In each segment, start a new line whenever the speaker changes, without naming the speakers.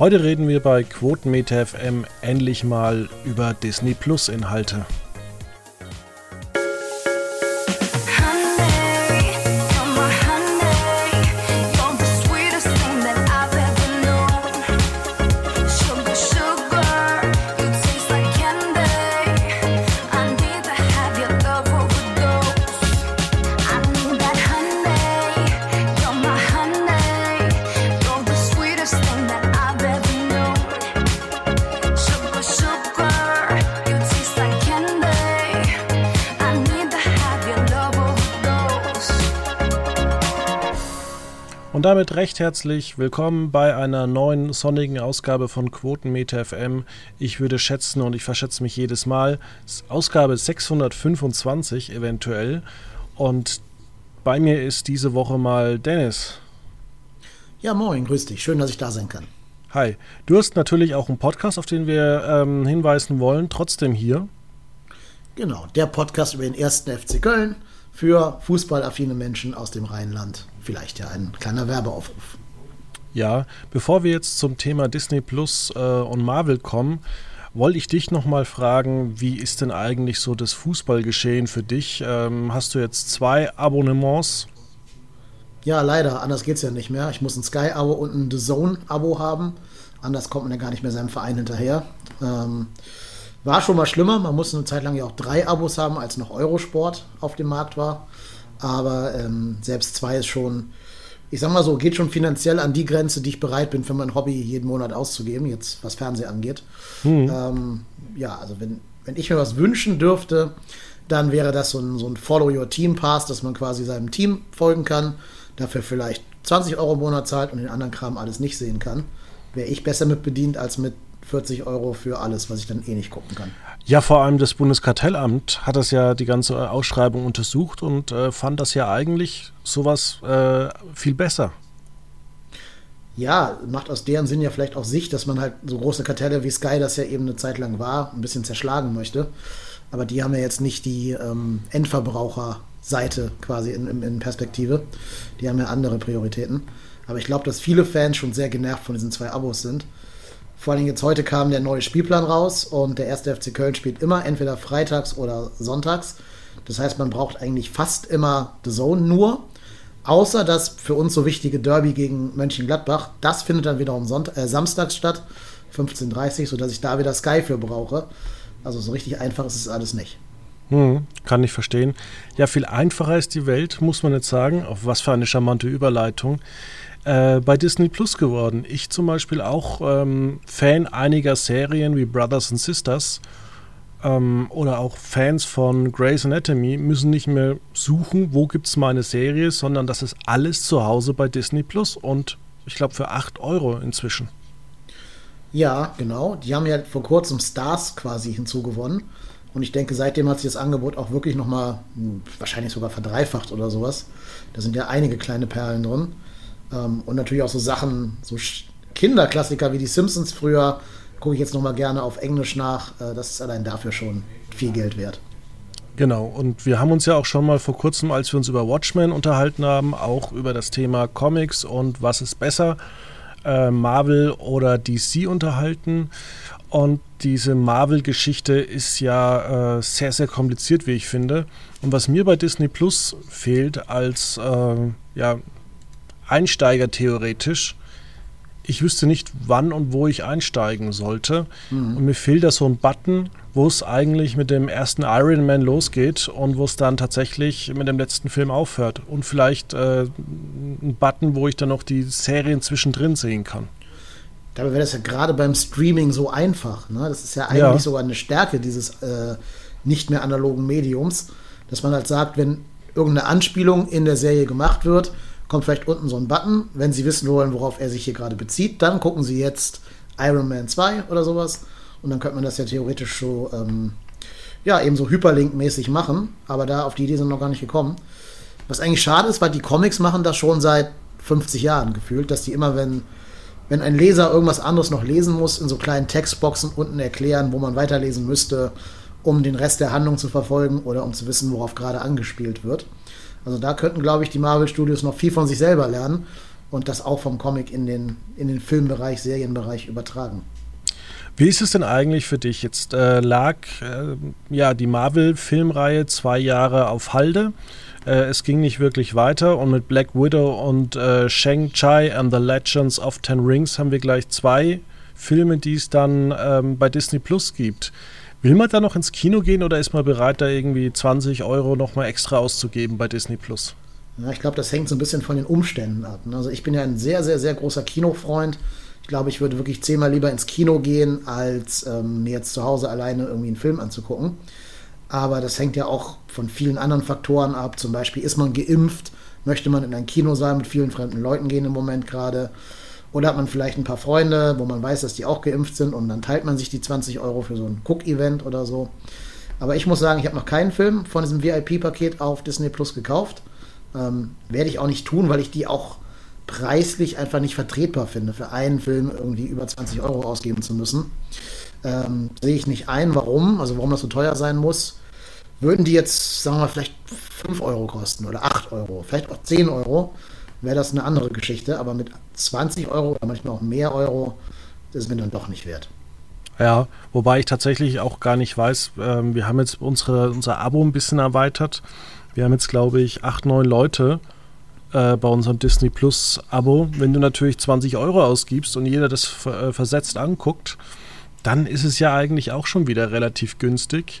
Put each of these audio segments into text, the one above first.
Heute reden wir bei Quotenmeter FM endlich mal über Disney Plus Inhalte. Damit recht herzlich willkommen bei einer neuen sonnigen Ausgabe von Quotenmeter FM. Ich würde schätzen und ich verschätze mich jedes Mal. Ausgabe 625 eventuell. Und bei mir ist diese Woche mal Dennis.
Ja, moin, grüß dich. Schön, dass ich da sein kann.
Hi. Du hast natürlich auch einen Podcast, auf den wir ähm, hinweisen wollen, trotzdem hier.
Genau, der Podcast über den ersten FC Köln für fußballaffine Menschen aus dem Rheinland. Vielleicht ja ein kleiner Werbeaufruf.
Ja, bevor wir jetzt zum Thema Disney Plus äh, und Marvel kommen, wollte ich dich nochmal fragen, wie ist denn eigentlich so das Fußballgeschehen für dich? Ähm, hast du jetzt zwei Abonnements?
Ja, leider. Anders geht es ja nicht mehr. Ich muss ein Sky-Abo und ein The Zone-Abo haben. Anders kommt man ja gar nicht mehr seinem Verein hinterher. Ähm, war schon mal schlimmer. Man musste eine Zeit lang ja auch drei Abos haben, als noch Eurosport auf dem Markt war. Aber ähm, selbst zwei ist schon, ich sag mal so, geht schon finanziell an die Grenze, die ich bereit bin, für mein Hobby jeden Monat auszugeben, jetzt was Fernsehen angeht. Mhm. Ähm, ja, also wenn, wenn ich mir was wünschen dürfte, dann wäre das so ein, so ein Follow Your Team Pass, dass man quasi seinem Team folgen kann, dafür vielleicht 20 Euro im Monat zahlt und den anderen Kram alles nicht sehen kann. Wäre ich besser mit bedient als mit 40 Euro für alles, was ich dann eh nicht gucken kann.
Ja, vor allem das Bundeskartellamt hat das ja die ganze Ausschreibung untersucht und äh, fand das ja eigentlich sowas äh, viel besser.
Ja, macht aus deren Sinn ja vielleicht auch Sicht, dass man halt so große Kartelle wie Sky, das ja eben eine Zeit lang war, ein bisschen zerschlagen möchte. Aber die haben ja jetzt nicht die ähm, Endverbraucherseite quasi in, in, in Perspektive. Die haben ja andere Prioritäten. Aber ich glaube, dass viele Fans schon sehr genervt von diesen zwei Abos sind. Vor allem jetzt heute kam der neue Spielplan raus und der erste FC Köln spielt immer entweder freitags oder sonntags. Das heißt, man braucht eigentlich fast immer The Zone nur. Außer das für uns so wichtige Derby gegen Mönchengladbach. Das findet dann wiederum Sonntag, äh, samstags statt, 15.30 Uhr, sodass ich da wieder Sky für brauche. Also so richtig einfach ist es alles nicht.
Hm, kann ich verstehen. Ja, viel einfacher ist die Welt, muss man jetzt sagen. Auf was für eine charmante Überleitung äh, bei Disney Plus geworden. Ich zum Beispiel auch ähm, Fan einiger Serien wie Brothers and Sisters ähm, oder auch Fans von Grey's Anatomy müssen nicht mehr suchen, wo gibt es meine Serie, sondern das ist alles zu Hause bei Disney Plus und ich glaube für 8 Euro inzwischen.
Ja, genau. Die haben ja vor kurzem Stars quasi hinzugewonnen. Und ich denke, seitdem hat sich das Angebot auch wirklich nochmal, hm, wahrscheinlich sogar verdreifacht oder sowas. Da sind ja einige kleine Perlen drin. Ähm, und natürlich auch so Sachen, so Kinderklassiker wie die Simpsons früher, gucke ich jetzt nochmal gerne auf Englisch nach. Äh, das ist allein dafür schon viel Geld wert.
Genau, und wir haben uns ja auch schon mal vor kurzem, als wir uns über Watchmen unterhalten haben, auch über das Thema Comics und was ist besser, äh, Marvel oder DC unterhalten. Und diese Marvel-Geschichte ist ja äh, sehr, sehr kompliziert, wie ich finde. Und was mir bei Disney Plus fehlt als äh, ja, Einsteiger theoretisch. Ich wüsste nicht, wann und wo ich einsteigen sollte. Mhm. Und mir fehlt da so ein Button, wo es eigentlich mit dem ersten Iron Man losgeht und wo es dann tatsächlich mit dem letzten Film aufhört. Und vielleicht äh, ein Button, wo ich dann noch die Serien zwischendrin sehen kann.
Dabei wäre das ja gerade beim Streaming so einfach. Ne? Das ist ja eigentlich ja. sogar eine Stärke dieses äh, nicht mehr analogen Mediums, dass man halt sagt, wenn irgendeine Anspielung in der Serie gemacht wird, kommt vielleicht unten so ein Button. Wenn Sie wissen wollen, worauf er sich hier gerade bezieht, dann gucken Sie jetzt Iron Man 2 oder sowas. Und dann könnte man das ja theoretisch so, ähm, ja, eben so Hyperlink-mäßig machen. Aber da auf die Idee sind noch gar nicht gekommen. Was eigentlich schade ist, weil die Comics machen das schon seit 50 Jahren gefühlt, dass die immer, wenn, wenn ein Leser irgendwas anderes noch lesen muss, in so kleinen Textboxen unten erklären, wo man weiterlesen müsste, um den Rest der Handlung zu verfolgen oder um zu wissen, worauf gerade angespielt wird. Also da könnten, glaube ich, die Marvel Studios noch viel von sich selber lernen. und das auch vom Comic in den, in den Filmbereich, Serienbereich übertragen.
Wie ist es denn eigentlich für dich? Jetzt äh, lag äh, ja die Marvel-Filmreihe zwei Jahre auf Halde. Äh, es ging nicht wirklich weiter und mit Black Widow und äh, Shang-Chi and the Legends of Ten Rings haben wir gleich zwei Filme, die es dann ähm, bei Disney Plus gibt. Will man da noch ins Kino gehen oder ist man bereit, da irgendwie 20 Euro nochmal extra auszugeben bei Disney Plus?
Ja, ich glaube, das hängt so ein bisschen von den Umständen ab. Ne? Also ich bin ja ein sehr, sehr, sehr großer Kinofreund. Ich glaube, ich würde wirklich zehnmal lieber ins Kino gehen, als ähm, mir jetzt zu Hause alleine irgendwie einen Film anzugucken. Aber das hängt ja auch von vielen anderen Faktoren ab. Zum Beispiel ist man geimpft, möchte man in ein Kinosaal mit vielen fremden Leuten gehen im Moment gerade. Oder hat man vielleicht ein paar Freunde, wo man weiß, dass die auch geimpft sind und dann teilt man sich die 20 Euro für so ein Cook-Event oder so. Aber ich muss sagen, ich habe noch keinen Film von diesem VIP-Paket auf Disney Plus gekauft. Ähm, werde ich auch nicht tun, weil ich die auch preislich einfach nicht vertretbar finde, für einen Film irgendwie über 20 Euro ausgeben zu müssen. Ähm, sehe ich nicht ein, warum, also warum das so teuer sein muss. Würden die jetzt, sagen wir vielleicht 5 Euro kosten oder 8 Euro, vielleicht auch 10 Euro, wäre das eine andere Geschichte. Aber mit 20 Euro oder manchmal auch mehr Euro, das ist mir dann doch nicht wert.
Ja, wobei ich tatsächlich auch gar nicht weiß, ähm, wir haben jetzt unsere, unser Abo ein bisschen erweitert. Wir haben jetzt, glaube ich, acht, neun Leute äh, bei unserem Disney Plus Abo. Wenn du natürlich 20 Euro ausgibst und jeder das äh, versetzt anguckt, dann ist es ja eigentlich auch schon wieder relativ günstig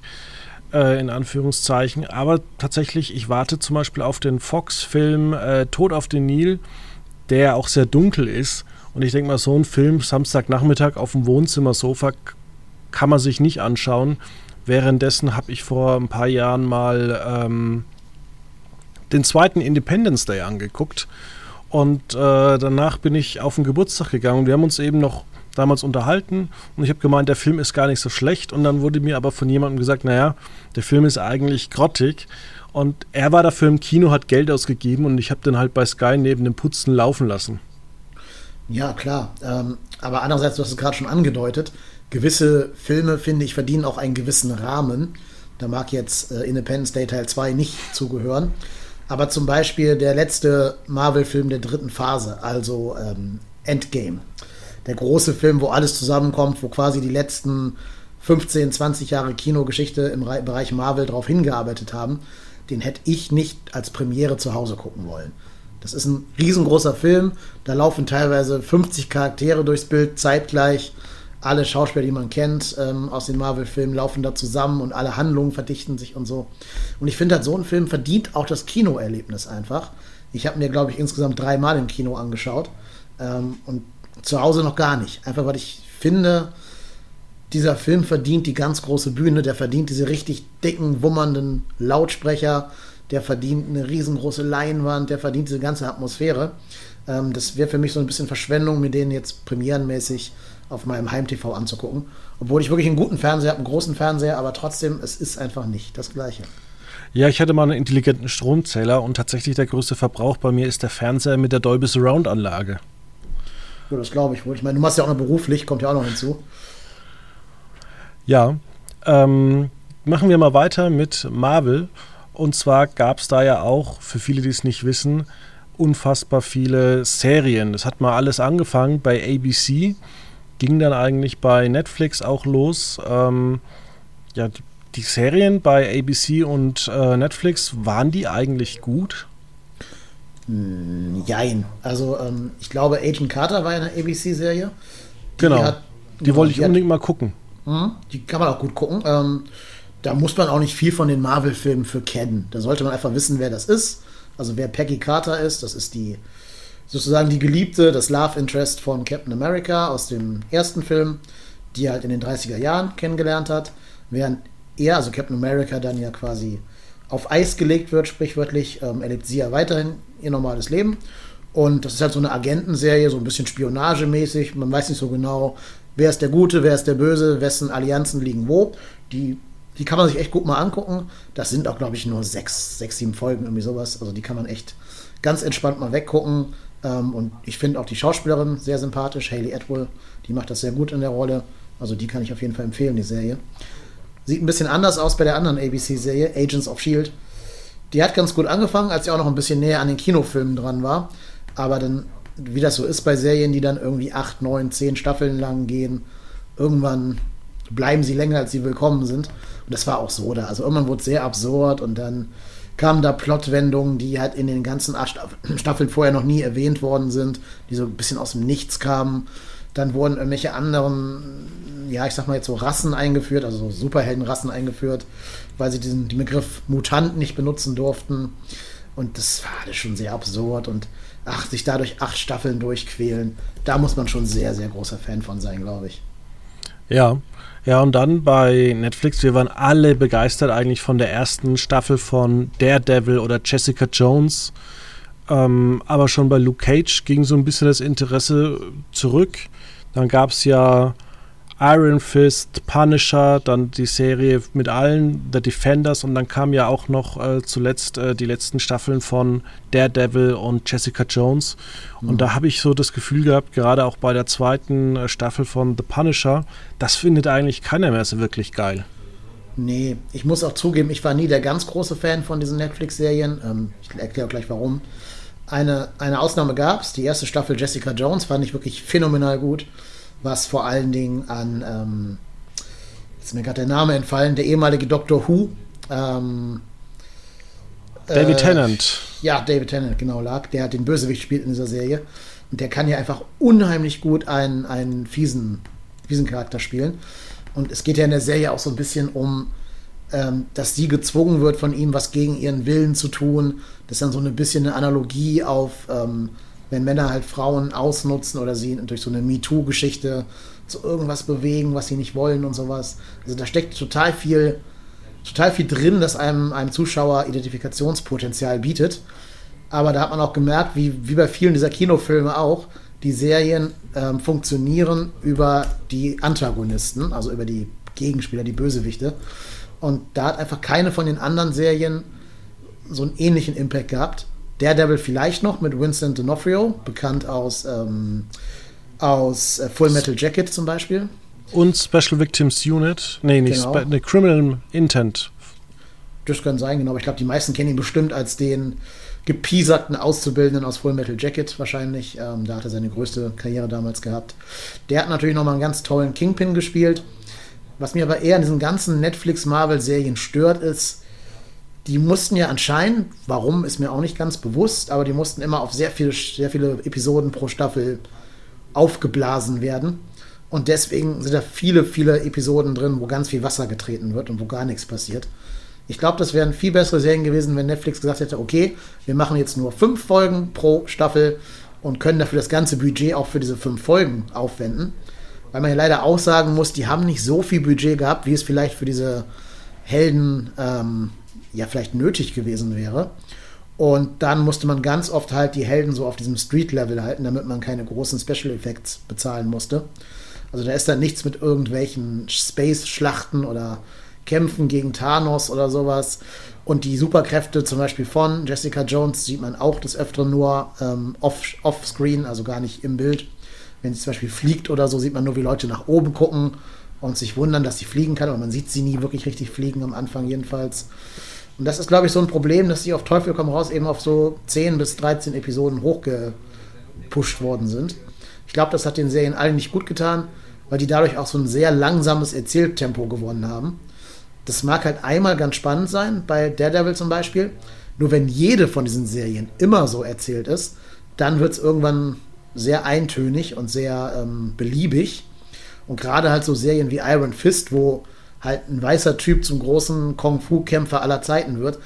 äh, in Anführungszeichen. Aber tatsächlich, ich warte zum Beispiel auf den Fox-Film äh, Tod auf den Nil, der auch sehr dunkel ist. Und ich denke mal, so ein Film Samstagnachmittag auf dem Wohnzimmersofa kann man sich nicht anschauen. Währenddessen habe ich vor ein paar Jahren mal ähm, den zweiten Independence Day angeguckt. Und äh, danach bin ich auf den Geburtstag gegangen. Wir haben uns eben noch damals unterhalten und ich habe gemeint, der Film ist gar nicht so schlecht. Und dann wurde mir aber von jemandem gesagt, naja, der Film ist eigentlich grottig. Und er war dafür im Kino, hat Geld ausgegeben und ich habe den halt bei Sky neben dem Putzen laufen lassen.
Ja, klar. Ähm, aber andererseits, du hast es gerade schon angedeutet, gewisse Filme, finde ich, verdienen auch einen gewissen Rahmen. Da mag jetzt äh, Independence Day Teil 2 nicht zugehören. Aber zum Beispiel der letzte Marvel-Film der dritten Phase, also ähm, Endgame der große Film, wo alles zusammenkommt, wo quasi die letzten 15, 20 Jahre Kinogeschichte im Bereich Marvel darauf hingearbeitet haben, den hätte ich nicht als Premiere zu Hause gucken wollen. Das ist ein riesengroßer Film, da laufen teilweise 50 Charaktere durchs Bild zeitgleich. Alle Schauspieler, die man kennt ähm, aus den Marvel-Filmen, laufen da zusammen und alle Handlungen verdichten sich und so. Und ich finde halt, so ein Film verdient auch das Kinoerlebnis einfach. Ich habe mir, glaube ich, insgesamt dreimal im Kino angeschaut. Ähm, und zu Hause noch gar nicht. Einfach weil ich finde, dieser Film verdient die ganz große Bühne, der verdient diese richtig dicken, wummernden Lautsprecher, der verdient eine riesengroße Leinwand, der verdient diese ganze Atmosphäre. Ähm, das wäre für mich so ein bisschen Verschwendung, mir den jetzt premierenmäßig auf meinem Heim-TV anzugucken. Obwohl ich wirklich einen guten Fernseher habe, einen großen Fernseher, aber trotzdem, es ist einfach nicht das Gleiche.
Ja, ich hatte mal einen intelligenten Stromzähler und tatsächlich der größte Verbrauch bei mir ist der Fernseher mit der Dolby Surround Anlage.
Ja, das glaube ich wohl. Ich meine, du machst ja auch noch beruflich, kommt ja auch noch hinzu.
Ja, ähm, machen wir mal weiter mit Marvel. Und zwar gab es da ja auch, für viele, die es nicht wissen, unfassbar viele Serien. Das hat mal alles angefangen bei ABC, ging dann eigentlich bei Netflix auch los. Ähm, ja, die, Serien bei ABC und äh, Netflix, waren die eigentlich gut?
Hm, jein. Also ähm, ich glaube, Agent Carter war eine ABC-Serie.
Genau. Hat, die wollte ich unbedingt hat, mal gucken.
Mh, die kann man auch gut gucken. Ähm, da muss man auch nicht viel von den Marvel-Filmen für kennen. Da sollte man einfach wissen, wer das ist. Also wer Peggy Carter ist, das ist die sozusagen die Geliebte, das Love Interest von Captain America aus dem ersten Film, die er halt in den 30er Jahren kennengelernt hat. Während er, also Captain America, dann ja quasi auf Eis gelegt wird, sprichwörtlich, ähm, erlebt sie ja weiterhin ihr normales Leben. Und das ist halt so eine Agentenserie, so ein bisschen spionagemäßig. Man weiß nicht so genau, wer ist der Gute, wer ist der Böse, wessen Allianzen liegen wo. Die, die kann man sich echt gut mal angucken. Das sind auch, glaube ich, nur sechs, sechs, sieben Folgen, irgendwie sowas. Also die kann man echt ganz entspannt mal weggucken. Ähm, und ich finde auch die Schauspielerin sehr sympathisch, Hayley Atwell. Die macht das sehr gut in der Rolle. Also die kann ich auf jeden Fall empfehlen, die Serie. Sieht ein bisschen anders aus bei der anderen ABC-Serie, Agents of Shield. Die hat ganz gut angefangen, als sie auch noch ein bisschen näher an den Kinofilmen dran war. Aber dann wie das so ist bei Serien, die dann irgendwie acht, neun, zehn Staffeln lang gehen, irgendwann bleiben sie länger, als sie willkommen sind. Und das war auch so da. Also irgendwann wurde es sehr absurd und dann kamen da Plotwendungen, die halt in den ganzen acht Staffeln vorher noch nie erwähnt worden sind, die so ein bisschen aus dem Nichts kamen. Dann wurden irgendwelche anderen, ja, ich sag mal jetzt so Rassen eingeführt, also so Superheldenrassen eingeführt, weil sie diesen, den Begriff Mutant nicht benutzen durften. Und das war alles schon sehr absurd und ach, sich dadurch acht Staffeln durchquälen, da muss man schon sehr, sehr großer Fan von sein, glaube ich.
Ja, ja, und dann bei Netflix, wir waren alle begeistert eigentlich von der ersten Staffel von Daredevil oder Jessica Jones. Ähm, aber schon bei Luke Cage ging so ein bisschen das Interesse zurück. Dann gab es ja Iron Fist, Punisher, dann die Serie mit allen, The Defenders und dann kam ja auch noch äh, zuletzt äh, die letzten Staffeln von Daredevil und Jessica Jones. Mhm. Und da habe ich so das Gefühl gehabt, gerade auch bei der zweiten äh, Staffel von The Punisher, das findet eigentlich keiner mehr so wirklich geil.
Nee, ich muss auch zugeben, ich war nie der ganz große Fan von diesen Netflix-Serien. Ähm, ich erkläre auch gleich warum. Eine, eine Ausnahme gab es, die erste Staffel Jessica Jones fand ich wirklich phänomenal gut was vor allen Dingen an, ähm, ist mir gerade der Name entfallen, der ehemalige Doctor Who. Ähm,
David äh, Tennant.
Ja, David Tennant, genau, lag. Der hat den Bösewicht gespielt in dieser Serie. Und der kann ja einfach unheimlich gut einen, einen fiesen, fiesen Charakter spielen. Und es geht ja in der Serie auch so ein bisschen um, dass sie gezwungen wird, von ihm was gegen ihren Willen zu tun. Das ist dann so ein bisschen eine Analogie auf ähm, wenn Männer halt Frauen ausnutzen oder sie durch so eine MeToo-Geschichte zu irgendwas bewegen, was sie nicht wollen und sowas. Also da steckt total viel, total viel drin, das einem, einem Zuschauer Identifikationspotenzial bietet. Aber da hat man auch gemerkt, wie, wie bei vielen dieser Kinofilme auch, die Serien ähm, funktionieren über die Antagonisten, also über die Gegenspieler, die Bösewichte. Und da hat einfach keine von den anderen Serien so einen ähnlichen Impact gehabt. Daredevil vielleicht noch mit Vincent D'Onofrio, bekannt aus, ähm, aus äh, Full Metal Jacket zum Beispiel.
Und Special Victims Unit. Nee, nicht genau. ne, Criminal Intent.
Das kann sein, genau. Aber ich glaube, die meisten kennen ihn bestimmt als den gepieserten Auszubildenden aus Full Metal Jacket wahrscheinlich. Ähm, da hat er seine größte Karriere damals gehabt. Der hat natürlich nochmal einen ganz tollen Kingpin gespielt. Was mir aber eher in diesen ganzen Netflix-Marvel-Serien stört, ist, die mussten ja anscheinend, warum ist mir auch nicht ganz bewusst, aber die mussten immer auf sehr viele, sehr viele Episoden pro Staffel aufgeblasen werden. Und deswegen sind da viele, viele Episoden drin, wo ganz viel Wasser getreten wird und wo gar nichts passiert. Ich glaube, das wären viel bessere Serien gewesen, wenn Netflix gesagt hätte, okay, wir machen jetzt nur fünf Folgen pro Staffel und können dafür das ganze Budget auch für diese fünf Folgen aufwenden. Weil man ja leider auch sagen muss, die haben nicht so viel Budget gehabt, wie es vielleicht für diese Helden ähm, ja vielleicht nötig gewesen wäre. Und dann musste man ganz oft halt die Helden so auf diesem Street-Level halten, damit man keine großen Special Effects bezahlen musste. Also da ist dann nichts mit irgendwelchen Space-Schlachten oder Kämpfen gegen Thanos oder sowas. Und die Superkräfte zum Beispiel von Jessica Jones sieht man auch des Öfteren nur ähm, off-screen, also gar nicht im Bild. Wenn sie zum Beispiel fliegt oder so, sieht man nur, wie Leute nach oben gucken und sich wundern, dass sie fliegen kann. Aber man sieht sie nie wirklich richtig fliegen, am Anfang jedenfalls. Und das ist, glaube ich, so ein Problem, dass sie auf Teufel komm raus eben auf so 10 bis 13 Episoden hochgepusht worden sind. Ich glaube, das hat den Serien allen nicht gut getan, weil die dadurch auch so ein sehr langsames Erzähltempo gewonnen haben. Das mag halt einmal ganz spannend sein, bei Daredevil zum Beispiel. Nur wenn jede von diesen Serien immer so erzählt ist, dann wird es irgendwann sehr eintönig und sehr ähm, beliebig. Und gerade halt so Serien wie Iron Fist, wo halt ein weißer Typ zum großen Kung-Fu-Kämpfer aller Zeiten wird,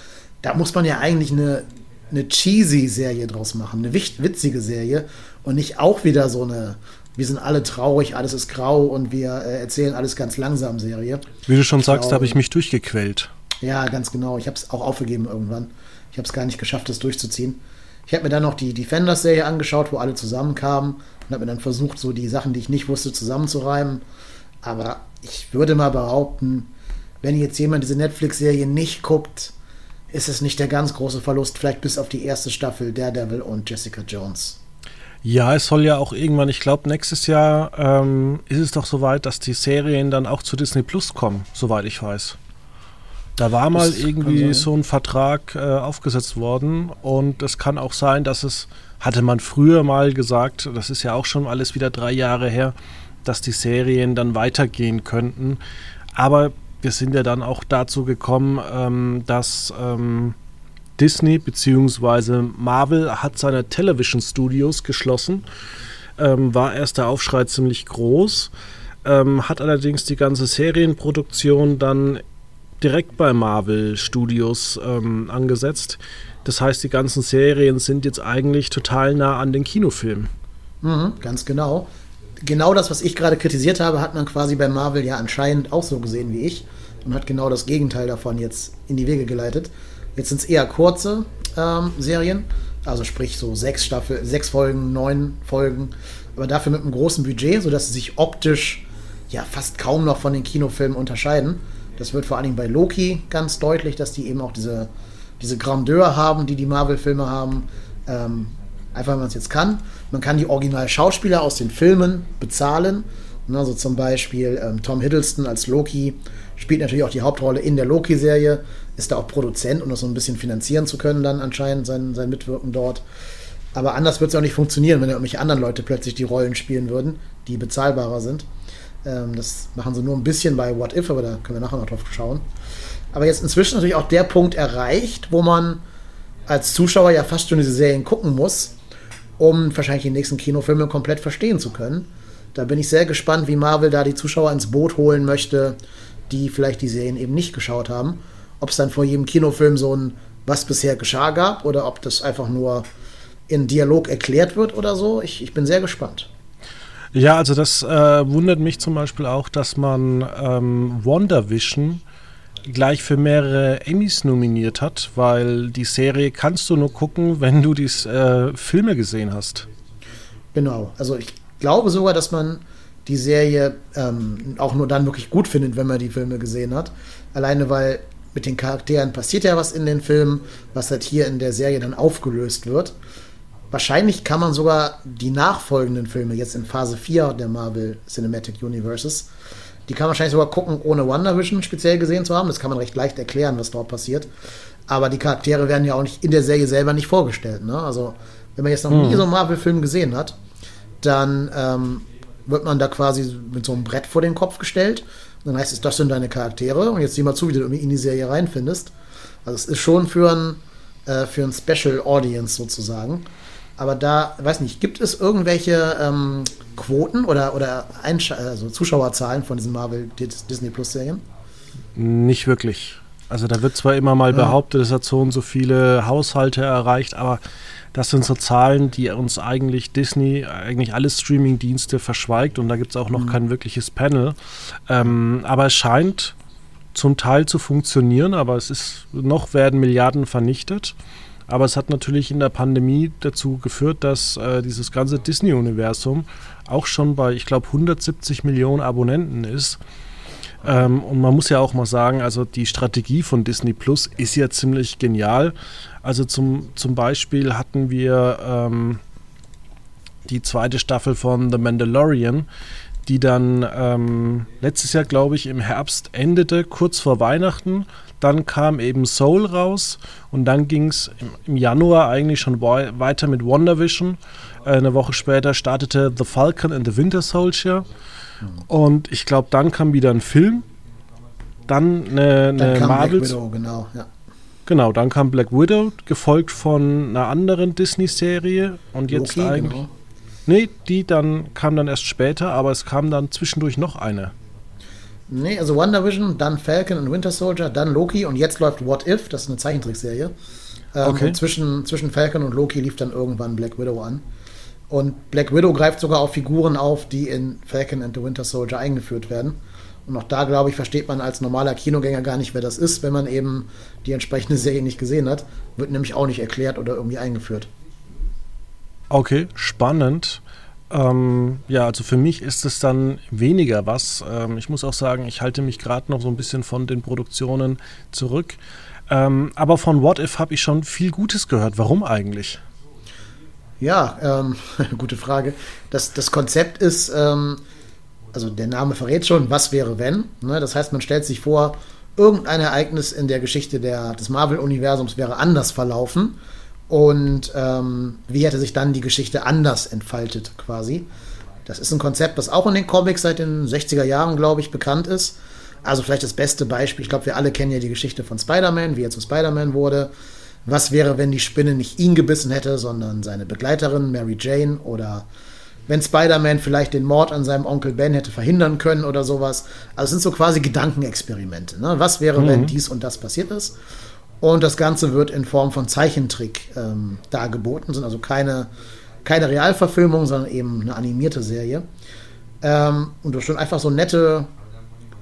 da muss man ja eigentlich eine, eine cheesy Serie draus machen, eine witzige Serie und nicht auch wieder so eine wir sind alle traurig, alles ist grau und wir äh, erzählen alles ganz langsam Serie.
Wie du schon ich sagst, habe ich mich durchgequält.
Ja, ganz genau. Ich habe es auch aufgegeben irgendwann. Ich habe es gar nicht geschafft, das durchzuziehen. Ich habe mir dann noch die Defenders-Serie angeschaut, wo alle zusammenkamen und habe mir dann versucht, so die Sachen, die ich nicht wusste, zusammenzureimen. Aber ich würde mal behaupten, wenn jetzt jemand diese Netflix-Serie nicht guckt, ist es nicht der ganz große Verlust, vielleicht bis auf die erste Staffel Daredevil und Jessica Jones.
Ja, es soll ja auch irgendwann, ich glaube, nächstes Jahr ähm, ist es doch soweit, dass die Serien dann auch zu Disney Plus kommen, soweit ich weiß. Da war mal das irgendwie so ein Vertrag äh, aufgesetzt worden und es kann auch sein, dass es, hatte man früher mal gesagt, das ist ja auch schon alles wieder drei Jahre her, dass die Serien dann weitergehen könnten. Aber wir sind ja dann auch dazu gekommen, ähm, dass ähm, Disney bzw. Marvel hat seine Television Studios geschlossen. Ähm, war erst der Aufschrei ziemlich groß, ähm, hat allerdings die ganze Serienproduktion dann direkt bei Marvel Studios ähm, angesetzt. Das heißt, die ganzen Serien sind jetzt eigentlich total nah an den Kinofilmen.
Mhm, ganz genau. Genau das, was ich gerade kritisiert habe, hat man quasi bei Marvel ja anscheinend auch so gesehen wie ich und hat genau das Gegenteil davon jetzt in die Wege geleitet. Jetzt sind es eher kurze ähm, Serien, also sprich so sechs Staffel, sechs Folgen, neun Folgen, aber dafür mit einem großen Budget, sodass sie sich optisch ja fast kaum noch von den Kinofilmen unterscheiden. Das wird vor allen Dingen bei Loki ganz deutlich, dass die eben auch diese, diese Grandeur haben, die die Marvel-Filme haben. Ähm, einfach, wenn man es jetzt kann. Man kann die Original-Schauspieler aus den Filmen bezahlen. Also zum Beispiel ähm, Tom Hiddleston als Loki spielt natürlich auch die Hauptrolle in der Loki-Serie, ist da auch Produzent, um das so ein bisschen finanzieren zu können, dann anscheinend sein, sein Mitwirken dort. Aber anders wird es auch nicht funktionieren, wenn irgendwelche anderen Leute plötzlich die Rollen spielen würden, die bezahlbarer sind. Ähm, das machen sie nur ein bisschen bei What If, aber da können wir nachher noch drauf schauen. Aber jetzt inzwischen natürlich auch der Punkt erreicht, wo man als Zuschauer ja fast schon diese Serien gucken muss, um wahrscheinlich die nächsten Kinofilme komplett verstehen zu können. Da bin ich sehr gespannt, wie Marvel da die Zuschauer ins Boot holen möchte, die vielleicht die Serien eben nicht geschaut haben. Ob es dann vor jedem Kinofilm so ein Was bisher geschah gab oder ob das einfach nur in Dialog erklärt wird oder so. Ich, ich bin sehr gespannt.
Ja, also das äh, wundert mich zum Beispiel auch, dass man ähm, WandaVision gleich für mehrere Emmys nominiert hat, weil die Serie kannst du nur gucken, wenn du die äh, Filme gesehen hast.
Genau, also ich glaube sogar, dass man die Serie ähm, auch nur dann wirklich gut findet, wenn man die Filme gesehen hat. Alleine weil mit den Charakteren passiert ja was in den Filmen, was halt hier in der Serie dann aufgelöst wird. Wahrscheinlich kann man sogar die nachfolgenden Filme, jetzt in Phase 4 der Marvel Cinematic Universes, die kann man wahrscheinlich sogar gucken, ohne WandaVision speziell gesehen zu haben. Das kann man recht leicht erklären, was dort passiert. Aber die Charaktere werden ja auch nicht in der Serie selber nicht vorgestellt. Ne? Also, wenn man jetzt noch nie hm. so einen Marvel-Film gesehen hat, dann ähm, wird man da quasi mit so einem Brett vor den Kopf gestellt. Und dann heißt es, das sind deine Charaktere. Und jetzt sieh mal zu, wie du in die Serie reinfindest. Also, es ist schon für ein, äh, für ein Special Audience sozusagen. Aber da, weiß nicht, gibt es irgendwelche ähm, Quoten oder, oder Einsch also Zuschauerzahlen von diesen Marvel Disney Plus Serien?
Nicht wirklich. Also da wird zwar immer mal ja. behauptet, es hat so und so viele Haushalte erreicht, aber das sind so Zahlen, die uns eigentlich Disney, eigentlich alle Streaming-Dienste verschweigt und da gibt es auch noch mhm. kein wirkliches Panel. Ähm, aber es scheint zum Teil zu funktionieren, aber es ist noch werden Milliarden vernichtet. Aber es hat natürlich in der Pandemie dazu geführt, dass äh, dieses ganze Disney-Universum auch schon bei, ich glaube, 170 Millionen Abonnenten ist. Ähm, und man muss ja auch mal sagen, also die Strategie von Disney Plus ist ja ziemlich genial. Also zum, zum Beispiel hatten wir ähm, die zweite Staffel von The Mandalorian, die dann ähm, letztes Jahr, glaube ich, im Herbst endete, kurz vor Weihnachten. Dann kam eben Soul raus und dann ging es im, Januar eigentlich schon weiter mit WandaVision. Äh, eine Woche später startete The Falcon and the Winter Soldier. Und ich glaube, dann kam wieder ein Film. Dann eine, eine dann Marvel. Widow, genau, ja. Genau, dann kam Black Widow, gefolgt von einer anderen Disney-Serie. Und jetzt Loki, eigentlich. Genau. Nee, die dann kam dann erst später, aber es kam dann zwischendurch noch eine.
Nee, also WandaVision, dann Falcon und Winter Soldier, dann Loki und jetzt läuft What If, das ist eine Zeichentrickserie. Ähm, okay. zwischen, zwischen Falcon und Loki lief dann irgendwann Black Widow an. Und Black Widow greift sogar auf Figuren auf, die in Falcon and the Winter Soldier eingeführt werden. Und auch da, glaube ich, versteht man als normaler Kinogänger gar nicht, wer das ist, wenn man eben die entsprechende Serie nicht gesehen hat. Wird nämlich auch nicht erklärt oder irgendwie eingeführt.
Okay, spannend. Ähm, ja, also für mich ist es dann weniger was. Ähm, ich muss auch sagen, ich halte mich gerade noch so ein bisschen von den Produktionen zurück. Ähm, aber von What If habe ich schon viel Gutes gehört. Warum eigentlich?
Ja, ähm, gute Frage. Das, das Konzept ist, ähm, also der Name verrät schon, was wäre wenn. Ne? Das heißt, man stellt sich vor, irgendein Ereignis in der Geschichte der, des Marvel-Universums wäre anders verlaufen und ähm, wie hätte sich dann die Geschichte anders entfaltet quasi. Das ist ein Konzept, das auch in den Comics seit den 60er Jahren, glaube ich, bekannt ist. Also vielleicht das beste Beispiel, ich glaube, wir alle kennen ja die Geschichte von Spider-Man, wie er zu Spider-Man wurde. Was wäre, wenn die Spinne nicht ihn gebissen hätte, sondern seine Begleiterin Mary Jane oder wenn Spider-Man vielleicht den Mord an seinem Onkel Ben hätte verhindern können oder sowas. Also es sind so quasi Gedankenexperimente. Ne? Was wäre, mhm. wenn dies und das passiert ist? Und das Ganze wird in Form von Zeichentrick ähm, dargeboten, sind also keine, keine Realverfilmung, sondern eben eine animierte Serie. Ähm, und das sind einfach so nette,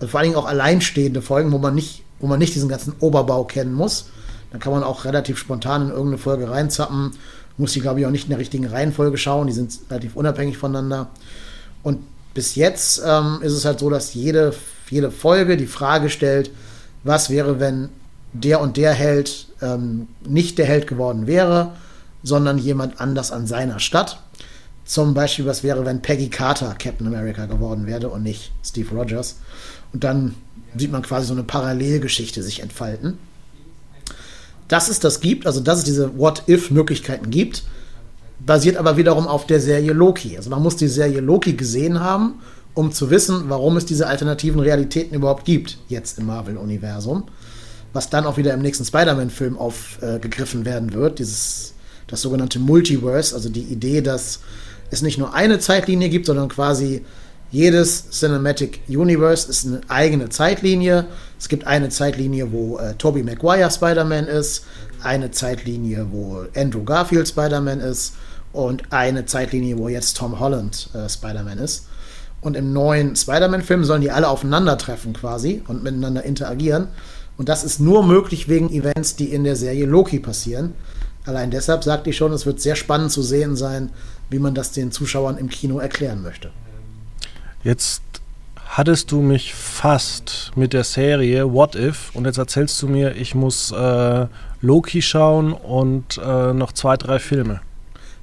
vor allen Dingen auch alleinstehende Folgen, wo man nicht, wo man nicht diesen ganzen Oberbau kennen muss. Da kann man auch relativ spontan in irgendeine Folge reinzappen muss die, glaube ich, auch nicht in der richtigen Reihenfolge schauen. Die sind relativ unabhängig voneinander. Und bis jetzt ähm, ist es halt so, dass jede, jede Folge die Frage stellt, was wäre, wenn der und der Held ähm, nicht der Held geworden wäre, sondern jemand anders an seiner Stadt. Zum Beispiel, was wäre, wenn Peggy Carter Captain America geworden wäre und nicht Steve Rogers. Und dann sieht man quasi so eine Parallelgeschichte sich entfalten dass es das gibt, also dass es diese What-If-Möglichkeiten gibt, basiert aber wiederum auf der Serie Loki. Also man muss die Serie Loki gesehen haben, um zu wissen, warum es diese alternativen Realitäten überhaupt gibt, jetzt im Marvel-Universum. Was dann auch wieder im nächsten Spider-Man-Film aufgegriffen äh, werden wird, dieses, das sogenannte Multiverse, also die Idee, dass es nicht nur eine Zeitlinie gibt, sondern quasi jedes Cinematic Universe ist eine eigene Zeitlinie. Es gibt eine Zeitlinie, wo äh, Tobey Maguire Spider-Man ist, eine Zeitlinie, wo Andrew Garfield Spider-Man ist und eine Zeitlinie, wo jetzt Tom Holland äh, Spider-Man ist. Und im neuen Spider-Man-Film sollen die alle aufeinandertreffen quasi und miteinander interagieren. Und das ist nur möglich wegen Events, die in der Serie Loki passieren. Allein deshalb sagte ich schon, es wird sehr spannend zu sehen sein, wie man das den Zuschauern im Kino erklären möchte.
Jetzt hattest du mich fast mit der Serie What If und jetzt erzählst du mir, ich muss äh, Loki schauen und äh, noch zwei, drei Filme.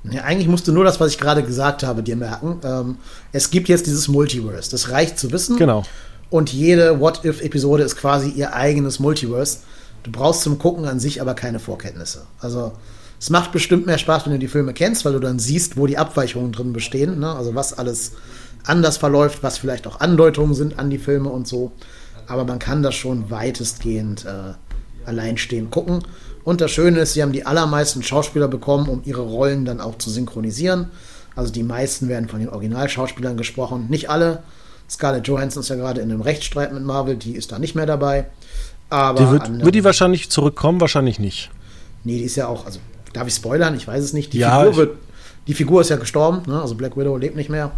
Ja, eigentlich musst du nur das, was ich gerade gesagt habe, dir merken. Ähm, es gibt jetzt dieses Multiverse. Das reicht zu wissen.
Genau.
Und jede What-If-Episode ist quasi ihr eigenes Multiverse. Du brauchst zum Gucken an sich aber keine Vorkenntnisse. Also, es macht bestimmt mehr Spaß, wenn du die Filme kennst, weil du dann siehst, wo die Abweichungen drin bestehen. Ne? Also, was alles anders verläuft, was vielleicht auch Andeutungen sind an die Filme und so. Aber man kann das schon weitestgehend äh, alleinstehend gucken. Und das Schöne ist, sie haben die allermeisten Schauspieler bekommen, um ihre Rollen dann auch zu synchronisieren. Also die meisten werden von den Originalschauspielern gesprochen. Nicht alle. Scarlett Johansson ist ja gerade in einem Rechtsstreit mit Marvel, die ist da nicht mehr dabei. Aber
die wird, wird, die wahrscheinlich zurückkommen? Wahrscheinlich nicht.
Nee, die ist ja auch, also darf ich spoilern? Ich weiß es nicht. Die,
ja,
Figur, wird, die Figur ist ja gestorben, ne? also Black Widow lebt nicht mehr.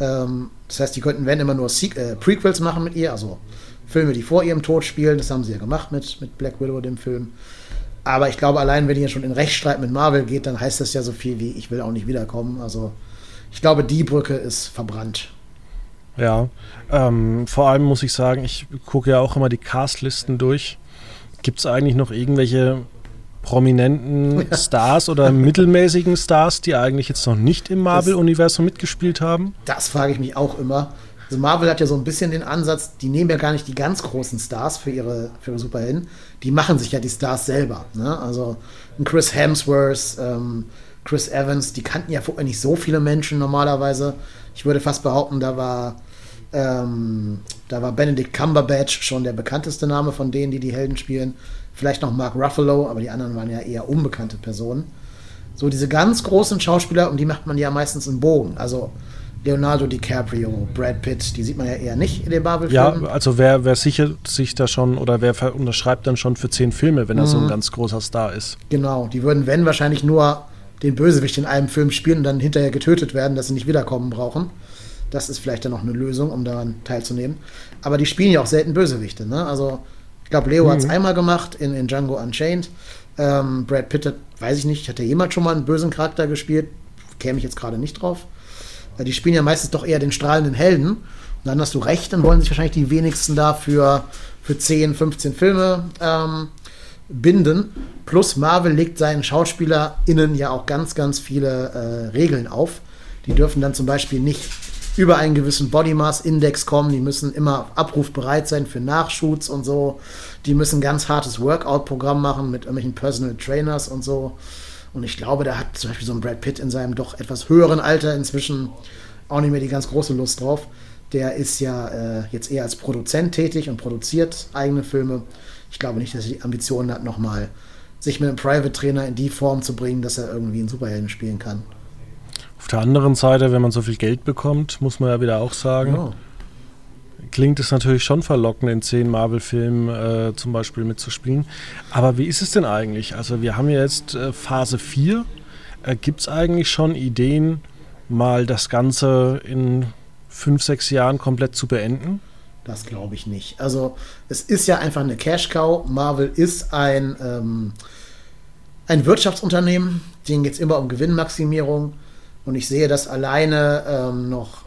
Ähm, das heißt, die könnten, wenn immer nur Se äh, Prequels machen mit ihr, also Filme, die vor ihrem Tod spielen. Das haben sie ja gemacht mit, mit Black Widow, dem Film. Aber ich glaube, allein wenn ihr schon in Rechtsstreit mit Marvel geht, dann heißt das ja so viel wie, ich will auch nicht wiederkommen. Also ich glaube, die Brücke ist verbrannt.
Ja, ähm, vor allem muss ich sagen, ich gucke ja auch immer die Castlisten durch. Gibt es eigentlich noch irgendwelche prominenten ja. Stars oder mittelmäßigen Stars, die eigentlich jetzt noch nicht im Marvel-Universum mitgespielt haben?
Das frage ich mich auch immer. Also Marvel hat ja so ein bisschen den Ansatz, die nehmen ja gar nicht die ganz großen Stars für ihre, für ihre Superhelden, die machen sich ja die Stars selber. Ne? Also ein Chris Hemsworth, ähm, Chris Evans, die kannten ja vorher nicht so viele Menschen normalerweise. Ich würde fast behaupten, da war, ähm, da war Benedict Cumberbatch schon der bekannteste Name von denen, die die Helden spielen. Vielleicht noch Mark Ruffalo, aber die anderen waren ja eher unbekannte Personen. So diese ganz großen Schauspieler, um die macht man ja meistens einen Bogen. Also Leonardo DiCaprio, Brad Pitt, die sieht man ja eher nicht in den Marvel-Filmen.
Ja, also wer, wer sichert sich da schon oder wer unterschreibt dann schon für zehn Filme, wenn er mhm. so ein mhm. ganz großer Star ist?
Genau, die würden, wenn, wahrscheinlich nur den Bösewicht in einem Film spielen und dann hinterher getötet werden, dass sie nicht wiederkommen brauchen. Das ist vielleicht dann noch eine Lösung, um daran teilzunehmen. Aber die spielen ja auch selten Bösewichte, ne? Also ich glaube, Leo mhm. hat es einmal gemacht in, in Django Unchained. Ähm, Brad Pitt, hat, weiß ich nicht, hat er jemals schon mal einen bösen Charakter gespielt? Käme ich jetzt gerade nicht drauf. Weil die spielen ja meistens doch eher den strahlenden Helden. Und dann hast du recht, dann wollen sich wahrscheinlich die wenigsten dafür für 10, 15 Filme ähm, binden. Plus Marvel legt seinen SchauspielerInnen ja auch ganz, ganz viele äh, Regeln auf. Die dürfen dann zum Beispiel nicht über einen gewissen Body Mass Index kommen, die müssen immer abrufbereit sein für Nachshoots und so. Die müssen ganz hartes Workout-Programm machen mit irgendwelchen Personal Trainers und so. Und ich glaube, da hat zum Beispiel so ein Brad Pitt in seinem doch etwas höheren Alter inzwischen auch nicht mehr die ganz große Lust drauf. Der ist ja äh, jetzt eher als Produzent tätig und produziert eigene Filme. Ich glaube nicht, dass er die Ambitionen hat, nochmal sich mit einem Private Trainer in die Form zu bringen, dass er irgendwie einen Superhelden spielen kann.
Auf der anderen Seite, wenn man so viel Geld bekommt, muss man ja wieder auch sagen, ja. klingt es natürlich schon verlockend, in zehn Marvel-Filmen äh, zum Beispiel mitzuspielen. Aber wie ist es denn eigentlich? Also wir haben jetzt äh, Phase 4. Äh, Gibt es eigentlich schon Ideen, mal das Ganze in fünf, sechs Jahren komplett zu beenden?
Das glaube ich nicht. Also es ist ja einfach eine Cash-Cow. Marvel ist ein, ähm, ein Wirtschaftsunternehmen, denen geht es immer um Gewinnmaximierung. Und ich sehe, dass alleine ähm, noch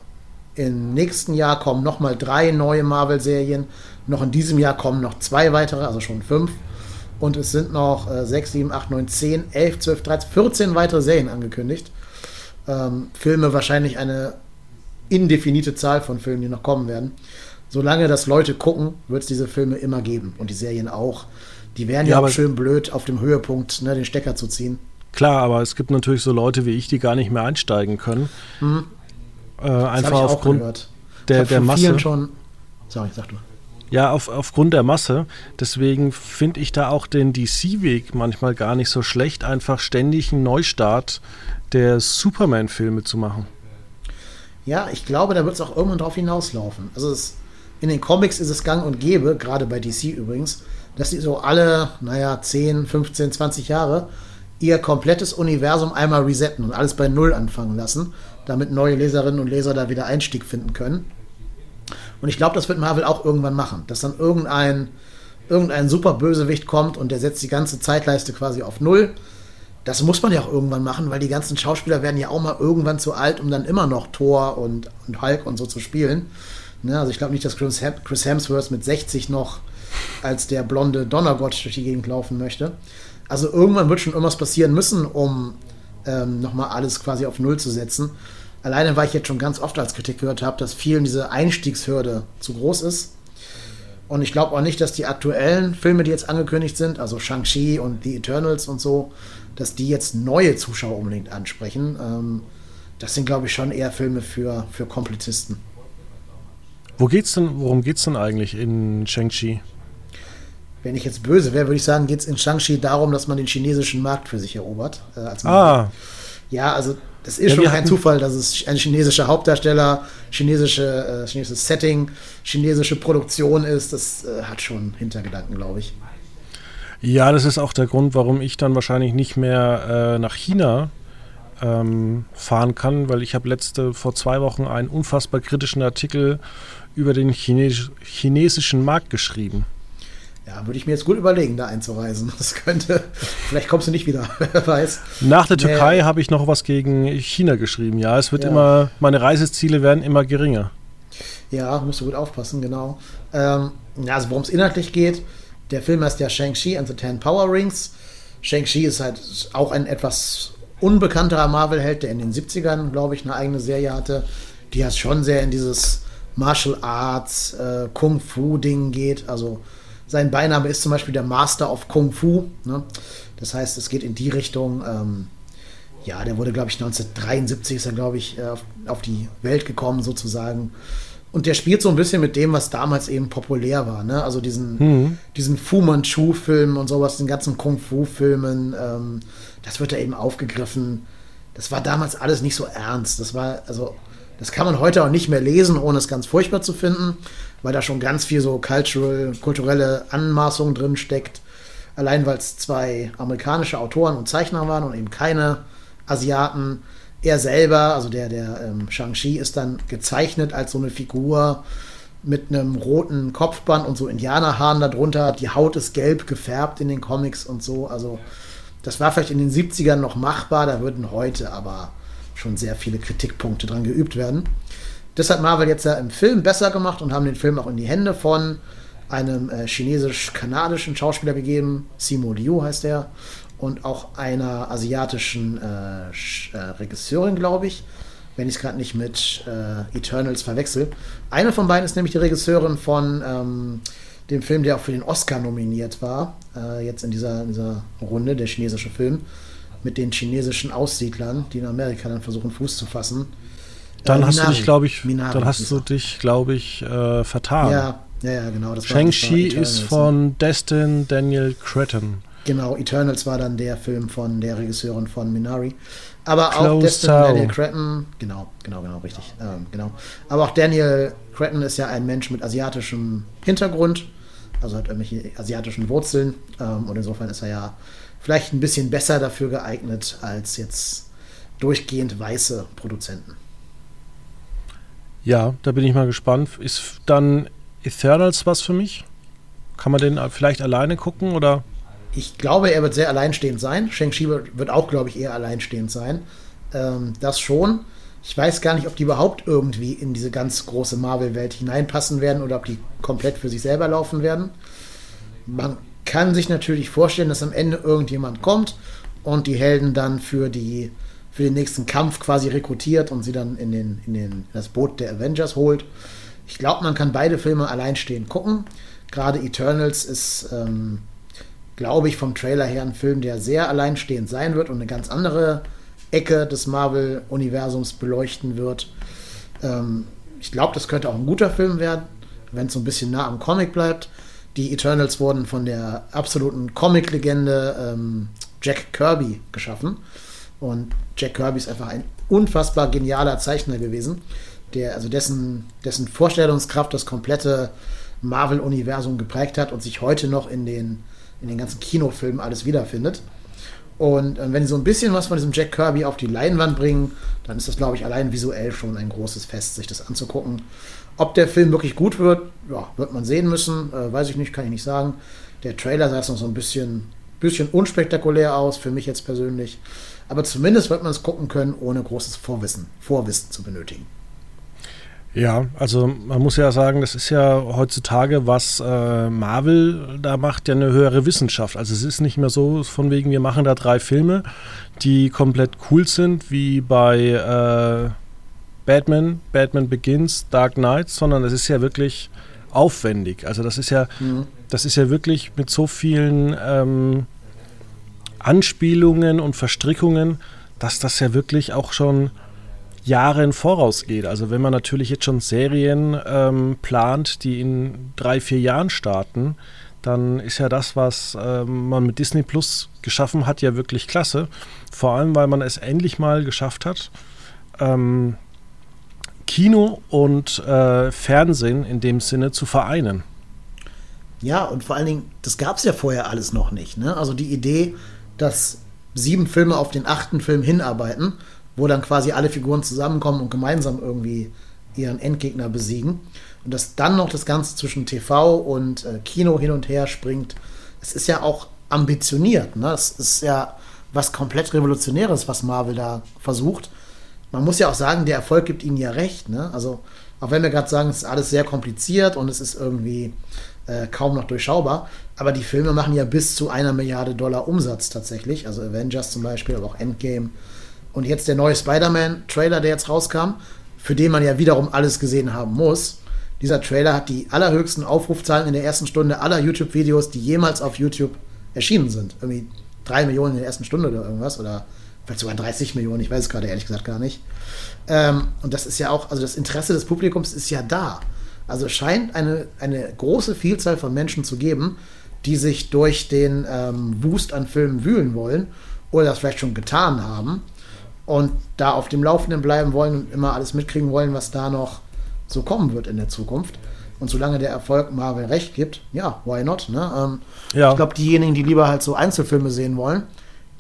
im nächsten Jahr kommen nochmal drei neue Marvel-Serien. Noch in diesem Jahr kommen noch zwei weitere, also schon fünf. Und es sind noch äh, 6, 7, 8, 9, 10, 11, 12, 13, 14 weitere Serien angekündigt. Ähm, Filme wahrscheinlich eine indefinite Zahl von Filmen, die noch kommen werden. Solange das Leute gucken, wird es diese Filme immer geben. Und die Serien auch. Die wären ja, ja auch schön blöd, auf dem Höhepunkt ne, den Stecker zu ziehen.
Klar, aber es gibt natürlich so Leute wie ich, die gar nicht mehr einsteigen können. Mhm. Äh, einfach aufgrund der, der Masse.
Schon Sorry, sag du.
Ja, auf, aufgrund der Masse. Deswegen finde ich da auch den DC-Weg manchmal gar nicht so schlecht, einfach ständig einen Neustart der Superman-Filme zu machen.
Ja, ich glaube, da wird es auch irgendwann drauf hinauslaufen. Also es, in den Comics ist es gang und gäbe, gerade bei DC übrigens, dass sie so alle, naja, 10, 15, 20 Jahre ihr komplettes Universum einmal resetten und alles bei Null anfangen lassen, damit neue Leserinnen und Leser da wieder Einstieg finden können. Und ich glaube, das wird Marvel auch irgendwann machen, dass dann irgendein, irgendein super Bösewicht kommt und der setzt die ganze Zeitleiste quasi auf Null. Das muss man ja auch irgendwann machen, weil die ganzen Schauspieler werden ja auch mal irgendwann zu alt, um dann immer noch Thor und, und Hulk und so zu spielen. Ne, also ich glaube nicht, dass Chris Hemsworth mit 60 noch als der blonde Donnergott durch die Gegend laufen möchte. Also irgendwann wird schon irgendwas passieren müssen, um ähm, nochmal alles quasi auf Null zu setzen. Alleine, weil ich jetzt schon ganz oft als Kritik gehört habe, dass vielen diese Einstiegshürde zu groß ist. Und ich glaube auch nicht, dass die aktuellen Filme, die jetzt angekündigt sind, also Shang-Chi und The Eternals und so, dass die jetzt neue Zuschauer unbedingt ansprechen. Ähm, das sind, glaube ich, schon eher Filme für, für Komplettisten.
Wo geht's denn, worum geht es denn eigentlich in Shang-Chi?
Wenn ich jetzt böse wäre, würde ich sagen, geht es in Shang-Chi darum, dass man den chinesischen Markt für sich erobert. Äh,
ah.
Ja, also das ist ja, schon kein Zufall, dass es ein chinesischer Hauptdarsteller, chinesische, äh, chinesisches Setting, chinesische Produktion ist. Das äh, hat schon Hintergedanken, glaube ich.
Ja, das ist auch der Grund, warum ich dann wahrscheinlich nicht mehr äh, nach China ähm, fahren kann, weil ich habe letzte vor zwei Wochen einen unfassbar kritischen Artikel über den Chines chinesischen Markt geschrieben.
Ja, würde ich mir jetzt gut überlegen, da einzureisen. Das könnte, vielleicht kommst du nicht wieder, wer weiß.
Nach der Türkei nee. habe ich noch was gegen China geschrieben. Ja, es wird ja. immer, meine Reiseziele werden immer geringer.
Ja, musst du gut aufpassen, genau. Ähm, ja, also worum es inhaltlich geht, der Film heißt ja Shang-Chi and the Ten Power Rings. Shang-Chi ist halt auch ein etwas unbekannterer Marvel-Held, der in den 70ern, glaube ich, eine eigene Serie hatte, die ja schon sehr in dieses Martial Arts, äh, Kung-Fu-Ding geht, also sein Beiname ist zum Beispiel der Master of Kung Fu. Ne? Das heißt, es geht in die Richtung. Ähm, ja, der wurde, glaube ich, 1973 ist er, glaube ich, äh, auf, die Welt gekommen, sozusagen. Und der spielt so ein bisschen mit dem, was damals eben populär war. Ne? Also diesen, mhm. diesen Fu Manchu-Film und sowas, den ganzen Kung Fu-Filmen. Ähm, das wird da eben aufgegriffen. Das war damals alles nicht so ernst. Das war, also, das kann man heute auch nicht mehr lesen, ohne es ganz furchtbar zu finden weil da schon ganz viel so cultural, kulturelle Anmaßung drin steckt. Allein weil es zwei amerikanische Autoren und Zeichner waren und eben keine Asiaten. Er selber, also der, der ähm, Shang-Chi, ist dann gezeichnet als so eine Figur mit einem roten Kopfband und so Indianerhaaren darunter. Die Haut ist gelb gefärbt in den Comics und so. Also, das war vielleicht in den 70ern noch machbar, da würden heute aber schon sehr viele Kritikpunkte dran geübt werden. Das hat Marvel jetzt ja im Film besser gemacht und haben den Film auch in die Hände von einem äh, chinesisch-kanadischen Schauspieler gegeben. Simo Liu heißt er. Und auch einer asiatischen äh, äh, Regisseurin, glaube ich. wenn ich es gerade nicht mit äh, Eternals verwechsel. Eine von beiden ist nämlich die Regisseurin von ähm, dem Film, der auch für den Oscar nominiert war, äh, jetzt in dieser, in dieser Runde, der chinesische Film, mit den chinesischen Aussiedlern, die in Amerika dann versuchen, Fuß zu fassen.
Dann äh, hast Minari. du dich, glaube ich, Minari dann hast du dich, glaube ich, äh, vertan.
Ja, ja, ja, genau.
Shang-Chi ist von ne? Destin Daniel Cretton.
Genau, Eternals war dann der Film von der Regisseurin von Minari. Aber Close auch Destin Daniel Cretton, genau, genau, genau, richtig, ähm, genau. Aber auch Daniel Cretton ist ja ein Mensch mit asiatischem Hintergrund, also hat irgendwelche asiatischen Wurzeln ähm, und insofern ist er ja vielleicht ein bisschen besser dafür geeignet als jetzt durchgehend weiße Produzenten.
Ja, da bin ich mal gespannt. Ist dann Eternals was für mich? Kann man den vielleicht alleine gucken oder?
Ich glaube, er wird sehr alleinstehend sein. Shang-Chi wird, auch, glaube ich, eher alleinstehend sein. Ähm, das schon. Ich weiß gar nicht, ob die überhaupt irgendwie in diese ganz große Marvel-Welt hineinpassen werden oder ob die komplett für sich selber laufen werden. Man kann sich natürlich vorstellen, dass am Ende irgendjemand kommt und die Helden dann für, die, für den nächsten Kampf quasi rekrutiert und sie dann in, den, in, den, in das Boot der Avengers holt. Ich glaube, man kann beide Filme alleinstehend gucken. Gerade Eternals ist, ähm, glaube ich, vom Trailer her ein Film, der sehr alleinstehend sein wird und eine ganz andere Ecke des Marvel-Universums beleuchten wird. Ähm, ich glaube, das könnte auch ein guter Film werden, wenn es so ein bisschen nah am Comic bleibt. Die Eternals wurden von der absoluten Comic-Legende ähm, Jack Kirby geschaffen. Und Jack Kirby ist einfach ein unfassbar genialer Zeichner gewesen, der, also dessen, dessen Vorstellungskraft das komplette Marvel-Universum geprägt hat und sich heute noch in den, in den ganzen Kinofilmen alles wiederfindet. Und wenn sie so ein bisschen was von diesem Jack Kirby auf die Leinwand bringen, dann ist das, glaube ich, allein visuell schon ein großes Fest, sich das anzugucken. Ob der Film wirklich gut wird, ja, wird man sehen müssen. Äh, weiß ich nicht, kann ich nicht sagen. Der Trailer sah jetzt noch so ein bisschen, bisschen unspektakulär aus, für mich jetzt persönlich. Aber zumindest wird man es gucken können, ohne großes Vorwissen, Vorwissen zu benötigen.
Ja, also man muss ja sagen, das ist ja heutzutage, was äh, Marvel da macht, ja eine höhere Wissenschaft. Also es ist nicht mehr so von wegen, wir machen da drei Filme, die komplett cool sind, wie bei äh, Batman, Batman Begins, Dark Knight, sondern es ist ja wirklich aufwendig. Also das ist ja, mhm. das ist ja wirklich mit so vielen ähm, Anspielungen und Verstrickungen, dass das ja wirklich auch schon Jahre im Voraus geht. Also wenn man natürlich jetzt schon Serien ähm, plant, die in drei, vier Jahren starten, dann ist ja das, was ähm, man mit Disney Plus geschaffen hat, ja wirklich klasse. Vor allem, weil man es endlich mal geschafft hat, ähm, Kino und äh, Fernsehen in dem Sinne zu vereinen.
Ja, und vor allen Dingen, das gab es ja vorher alles noch nicht. Ne? Also die Idee, dass sieben Filme auf den achten Film hinarbeiten wo dann quasi alle Figuren zusammenkommen und gemeinsam irgendwie ihren Endgegner besiegen. Und dass dann noch das Ganze zwischen TV und äh, Kino hin und her springt, es ist ja auch ambitioniert. Ne? Es ist ja was komplett Revolutionäres, was Marvel da versucht. Man muss ja auch sagen, der Erfolg gibt ihnen ja recht. Ne? Also, auch wenn wir gerade sagen, es ist alles sehr kompliziert und es ist irgendwie äh, kaum noch durchschaubar, aber die Filme machen ja bis zu einer Milliarde Dollar Umsatz tatsächlich. Also Avengers zum Beispiel, aber auch Endgame und jetzt der neue Spider-Man-Trailer, der jetzt rauskam, für den man ja wiederum alles gesehen haben muss. Dieser Trailer hat die allerhöchsten Aufrufzahlen in der ersten Stunde aller YouTube-Videos, die jemals auf YouTube erschienen sind. Irgendwie drei Millionen in der ersten Stunde oder irgendwas. Oder vielleicht sogar 30 Millionen, ich weiß es gerade ehrlich gesagt gar nicht. Ähm, und das ist ja auch, also das Interesse des Publikums ist ja da. Also es scheint eine, eine große Vielzahl von Menschen zu geben, die sich durch den ähm, Wust an Filmen wühlen wollen oder das vielleicht schon getan haben und da auf dem Laufenden bleiben wollen und immer alles mitkriegen wollen, was da noch so kommen wird in der Zukunft. Und solange der Erfolg Marvel recht gibt, ja, why not? Ne? Ähm, ja. Ich glaube, diejenigen, die lieber halt so Einzelfilme sehen wollen,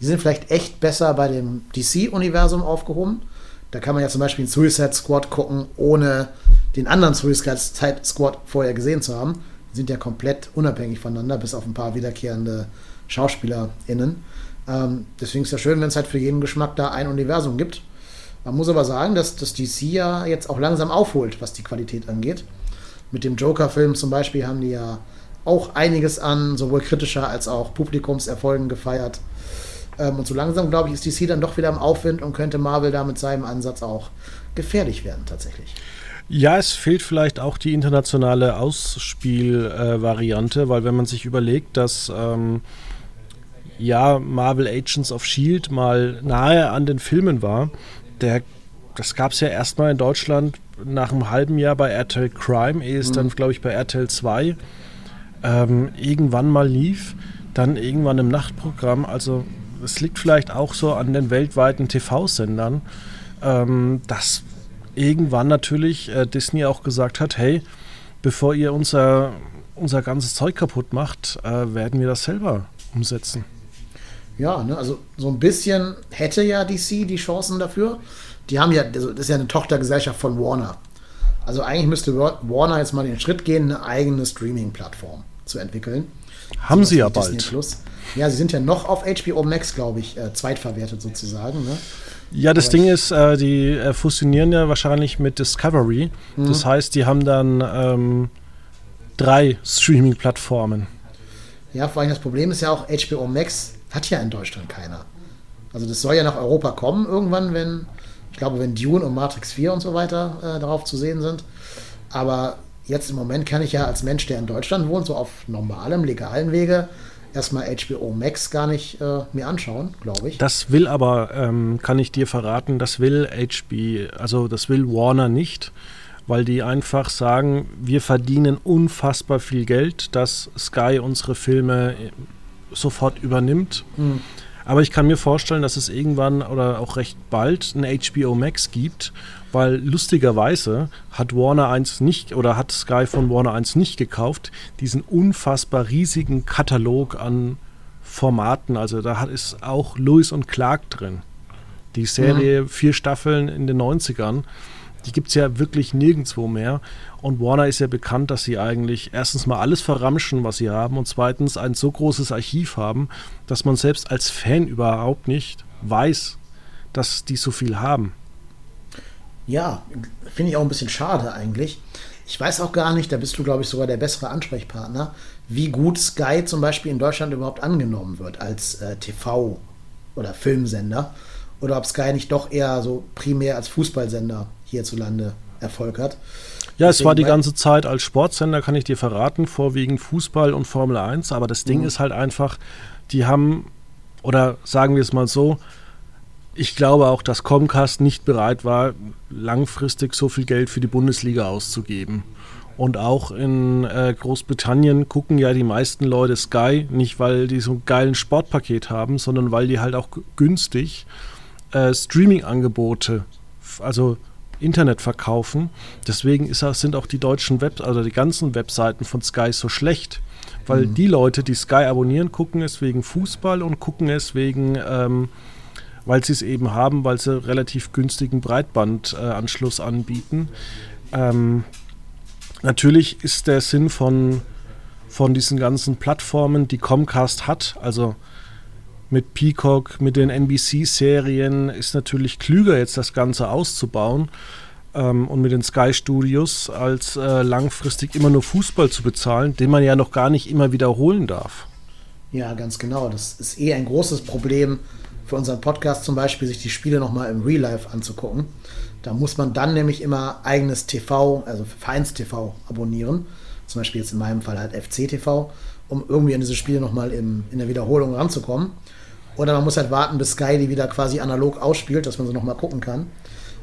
die sind vielleicht echt besser bei dem DC-Universum aufgehoben. Da kann man ja zum Beispiel einen Suicide Squad gucken, ohne den anderen Suicide Squad vorher gesehen zu haben. Die sind ja komplett unabhängig voneinander, bis auf ein paar wiederkehrende SchauspielerInnen. Ähm, deswegen ist es ja schön, wenn es halt für jeden Geschmack da ein Universum gibt. Man muss aber sagen, dass das DC ja jetzt auch langsam aufholt, was die Qualität angeht. Mit dem Joker-Film zum Beispiel haben die ja auch einiges an sowohl kritischer als auch Publikumserfolgen gefeiert. Ähm, und so langsam, glaube ich, ist DC dann doch wieder im Aufwind und könnte Marvel da mit seinem Ansatz auch gefährlich werden tatsächlich.
Ja, es fehlt vielleicht auch die internationale Ausspielvariante, äh, weil wenn man sich überlegt, dass ähm, ja Marvel Agents of Shield mal nahe an den Filmen war, der, das gab es ja erstmal in Deutschland nach einem halben Jahr bei RTL Crime, ehe es mhm. dann, glaube ich, bei RTL 2 ähm, irgendwann mal lief, dann irgendwann im Nachtprogramm. Also es liegt vielleicht auch so an den weltweiten TV-Sendern, ähm, dass irgendwann natürlich äh, Disney auch gesagt hat, hey, bevor ihr unser, unser ganzes Zeug kaputt macht, äh, werden wir das selber umsetzen.
Ja, ne, also so ein bisschen hätte ja DC die Chancen dafür. Die haben ja, also das ist ja eine Tochtergesellschaft von Warner. Also eigentlich müsste Warner jetzt mal den Schritt gehen, eine eigene Streaming-Plattform zu entwickeln.
Haben sie ja bald.
Plus. Ja, sie sind ja noch auf HBO Max, glaube ich, äh, zweitverwertet sozusagen. Ne?
Ja, das Aber Ding ist, äh, die äh, fusionieren ja wahrscheinlich mit Discovery. Mhm. Das heißt, die haben dann ähm, drei Streaming-Plattformen.
Ja, vor allem das Problem ist ja auch, HBO Max hat ja in Deutschland keiner. Also das soll ja nach Europa kommen irgendwann, wenn, ich glaube, wenn Dune und Matrix 4 und so weiter äh, darauf zu sehen sind. Aber jetzt im Moment kann ich ja als Mensch, der in Deutschland wohnt, so auf normalem, legalen Wege, erstmal HBO Max gar nicht äh, mir anschauen, glaube ich.
Das will aber, ähm, kann ich dir verraten, das will HB, also das will Warner nicht, weil die einfach sagen, wir verdienen unfassbar viel Geld, dass Sky unsere Filme äh, sofort übernimmt. Mhm. Aber ich kann mir vorstellen, dass es irgendwann oder auch recht bald ein HBO Max gibt, weil lustigerweise hat Warner 1 nicht oder hat Sky von Warner 1 nicht gekauft, diesen unfassbar riesigen Katalog an Formaten. Also da hat es auch Lewis und Clark drin. Die Serie, mhm. vier Staffeln in den 90ern. Die gibt es ja wirklich nirgendwo mehr. Und Warner ist ja bekannt, dass sie eigentlich erstens mal alles verramschen, was sie haben, und zweitens ein so großes Archiv haben, dass man selbst als Fan überhaupt nicht weiß, dass die so viel haben.
Ja, finde ich auch ein bisschen schade eigentlich. Ich weiß auch gar nicht, da bist du, glaube ich, sogar der bessere Ansprechpartner, wie gut Sky zum Beispiel in Deutschland überhaupt angenommen wird als äh, TV- oder Filmsender. Oder ob Sky nicht doch eher so primär als Fußballsender hierzulande Erfolg hat.
Ja, es war die ganze Zeit als Sportsender, kann ich dir verraten, vorwiegend Fußball und Formel 1. Aber das Ding mhm. ist halt einfach, die haben, oder sagen wir es mal so, ich glaube auch, dass Comcast nicht bereit war, langfristig so viel Geld für die Bundesliga auszugeben. Und auch in äh, Großbritannien gucken ja die meisten Leute Sky, nicht weil die so ein geilen Sportpaket haben, sondern weil die halt auch günstig äh, Streaming-Angebote, also Internet verkaufen. Deswegen ist, sind auch die deutschen Web, also die ganzen Webseiten von Sky so schlecht. Weil mhm. die Leute, die Sky abonnieren, gucken es wegen Fußball und gucken es wegen, ähm, weil sie es eben haben, weil sie relativ günstigen Breitbandanschluss äh, anbieten. Ähm, natürlich ist der Sinn von, von diesen ganzen Plattformen, die Comcast hat, also mit Peacock, mit den NBC-Serien ist natürlich klüger, jetzt das Ganze auszubauen ähm, und mit den Sky Studios als äh, langfristig immer nur Fußball zu bezahlen, den man ja noch gar nicht immer wiederholen darf.
Ja, ganz genau. Das ist eh ein großes Problem für unseren Podcast zum Beispiel, sich die Spiele nochmal im Real Life anzugucken. Da muss man dann nämlich immer eigenes TV, also Vereins-TV abonnieren. Zum Beispiel jetzt in meinem Fall halt FC-TV, um irgendwie an diese Spiele nochmal in der Wiederholung ranzukommen. Oder man muss halt warten, bis Sky die wieder quasi analog ausspielt, dass man sie nochmal gucken kann.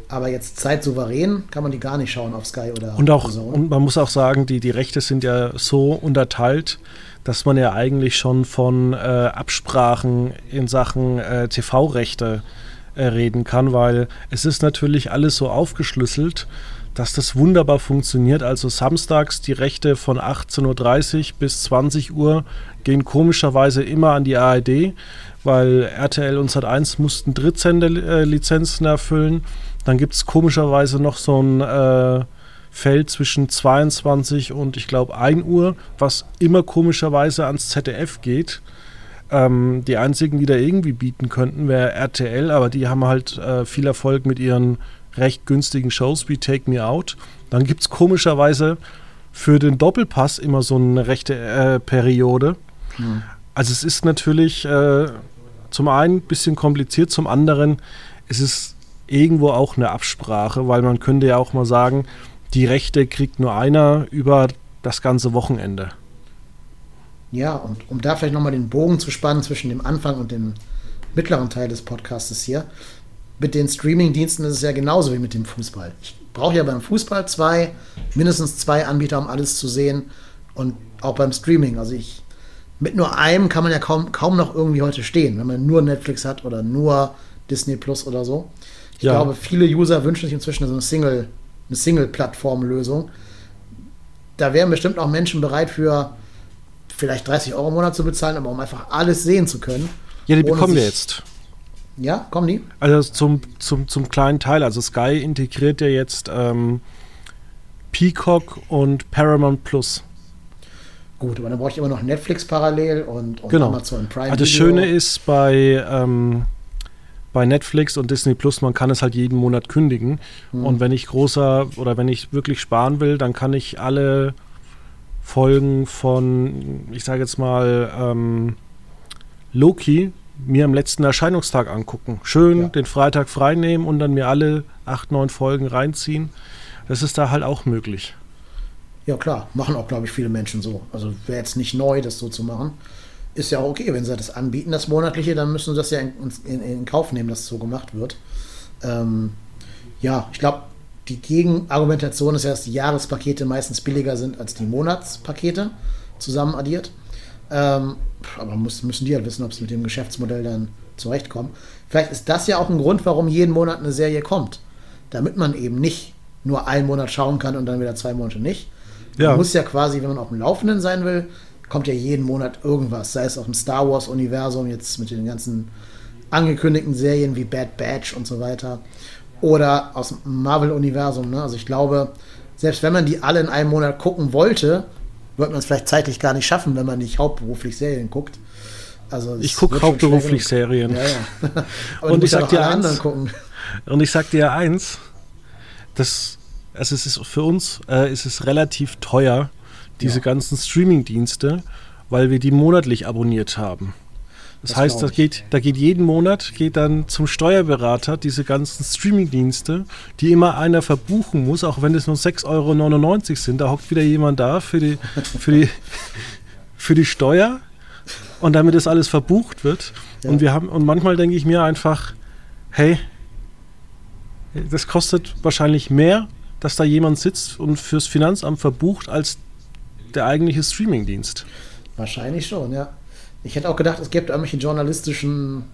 Aber jetzt zeitsouverän kann man die gar nicht schauen auf Sky oder
und auch Zone. Und man muss auch sagen, die, die Rechte sind ja so unterteilt, dass man ja eigentlich schon von äh, Absprachen in Sachen äh, TV-Rechte äh, reden kann, weil es ist natürlich alles so aufgeschlüsselt, dass das wunderbar funktioniert. Also samstags die Rechte von 18.30 Uhr bis 20 Uhr gehen komischerweise immer an die ARD weil RTL und Sat1 mussten Drittsender-Lizenzen erfüllen. Dann gibt es komischerweise noch so ein äh, Feld zwischen 22 und ich glaube 1 Uhr, was immer komischerweise ans ZDF geht. Ähm, die einzigen, die da irgendwie bieten könnten, wäre RTL, aber die haben halt äh, viel Erfolg mit ihren recht günstigen Shows wie Take Me Out. Dann gibt es komischerweise für den Doppelpass immer so eine rechte äh, Periode. Mhm. Also es ist natürlich äh, zum einen ein bisschen kompliziert, zum anderen ist es irgendwo auch eine Absprache, weil man könnte ja auch mal sagen, die Rechte kriegt nur einer über das ganze Wochenende.
Ja, und um da vielleicht nochmal den Bogen zu spannen zwischen dem Anfang und dem mittleren Teil des Podcastes hier, mit den Streaming-Diensten ist es ja genauso wie mit dem Fußball. Ich brauche ja beim Fußball zwei, mindestens zwei Anbieter, um alles zu sehen und auch beim Streaming. Also ich, mit nur einem kann man ja kaum, kaum noch irgendwie heute stehen, wenn man nur Netflix hat oder nur Disney Plus oder so. Ich ja. glaube, viele User wünschen sich inzwischen so eine Single, eine Single-Plattform-Lösung. Da wären bestimmt auch Menschen bereit für vielleicht 30 Euro im Monat zu bezahlen, aber um einfach alles sehen zu können.
Ja, die bekommen wir jetzt.
Ja, kommen die?
Also zum, zum, zum kleinen Teil. Also Sky integriert ja jetzt ähm, Peacock und Paramount Plus.
Gut, aber dann brauche ich immer noch Netflix parallel und, und
genau. Amazon Prime. Also das Schöne ist bei, ähm, bei Netflix und Disney Plus, man kann es halt jeden Monat kündigen. Hm. Und wenn ich großer oder wenn ich wirklich sparen will, dann kann ich alle Folgen von, ich sage jetzt mal, ähm, Loki mir am letzten Erscheinungstag angucken. Schön ja. den Freitag freinehmen und dann mir alle acht, neun Folgen reinziehen. Das ist da halt auch möglich.
Ja, klar. Machen auch, glaube ich, viele Menschen so. Also wäre jetzt nicht neu, das so zu machen. Ist ja auch okay, wenn sie das anbieten, das monatliche, dann müssen sie das ja in, in, in Kauf nehmen, dass es so gemacht wird. Ähm, ja, ich glaube, die Gegenargumentation ist ja, dass die Jahrespakete meistens billiger sind als die Monatspakete zusammen addiert. Ähm, aber muss, müssen die halt wissen, ob sie mit dem Geschäftsmodell dann zurechtkommen. Vielleicht ist das ja auch ein Grund, warum jeden Monat eine Serie kommt. Damit man eben nicht nur einen Monat schauen kann und dann wieder zwei Monate nicht. Ja. Man muss ja quasi, wenn man auf dem Laufenden sein will, kommt ja jeden Monat irgendwas. Sei es auch im Star Wars-Universum, jetzt mit den ganzen angekündigten Serien wie Bad Batch und so weiter. Oder aus dem Marvel-Universum. Ne? Also ich glaube, selbst wenn man die alle in einem Monat gucken wollte, wird man es vielleicht zeitlich gar nicht schaffen, wenn man nicht hauptberuflich Serien guckt.
Also ich gucke hauptberuflich Serien. Ja, ja. und ich sag dir eins. Und ich sag dir eins, das, also es ist für uns äh, ist es relativ teuer, diese ja. ganzen Streaming-Dienste, weil wir die monatlich abonniert haben. Das, das heißt, das geht, da geht jeden Monat, geht dann zum Steuerberater diese ganzen Streaming-Dienste, die immer einer verbuchen muss, auch wenn es nur 6,99 Euro sind. Da hockt wieder jemand da für die, für die, für die Steuer und damit das alles verbucht wird. Ja. Und wir haben, und manchmal denke ich mir einfach, hey, das kostet wahrscheinlich mehr, dass da jemand sitzt und fürs Finanzamt verbucht, als der eigentliche Streaming-Dienst.
Wahrscheinlich schon, ja. Ich hätte auch gedacht, es gäbe irgendwelche journalistischen,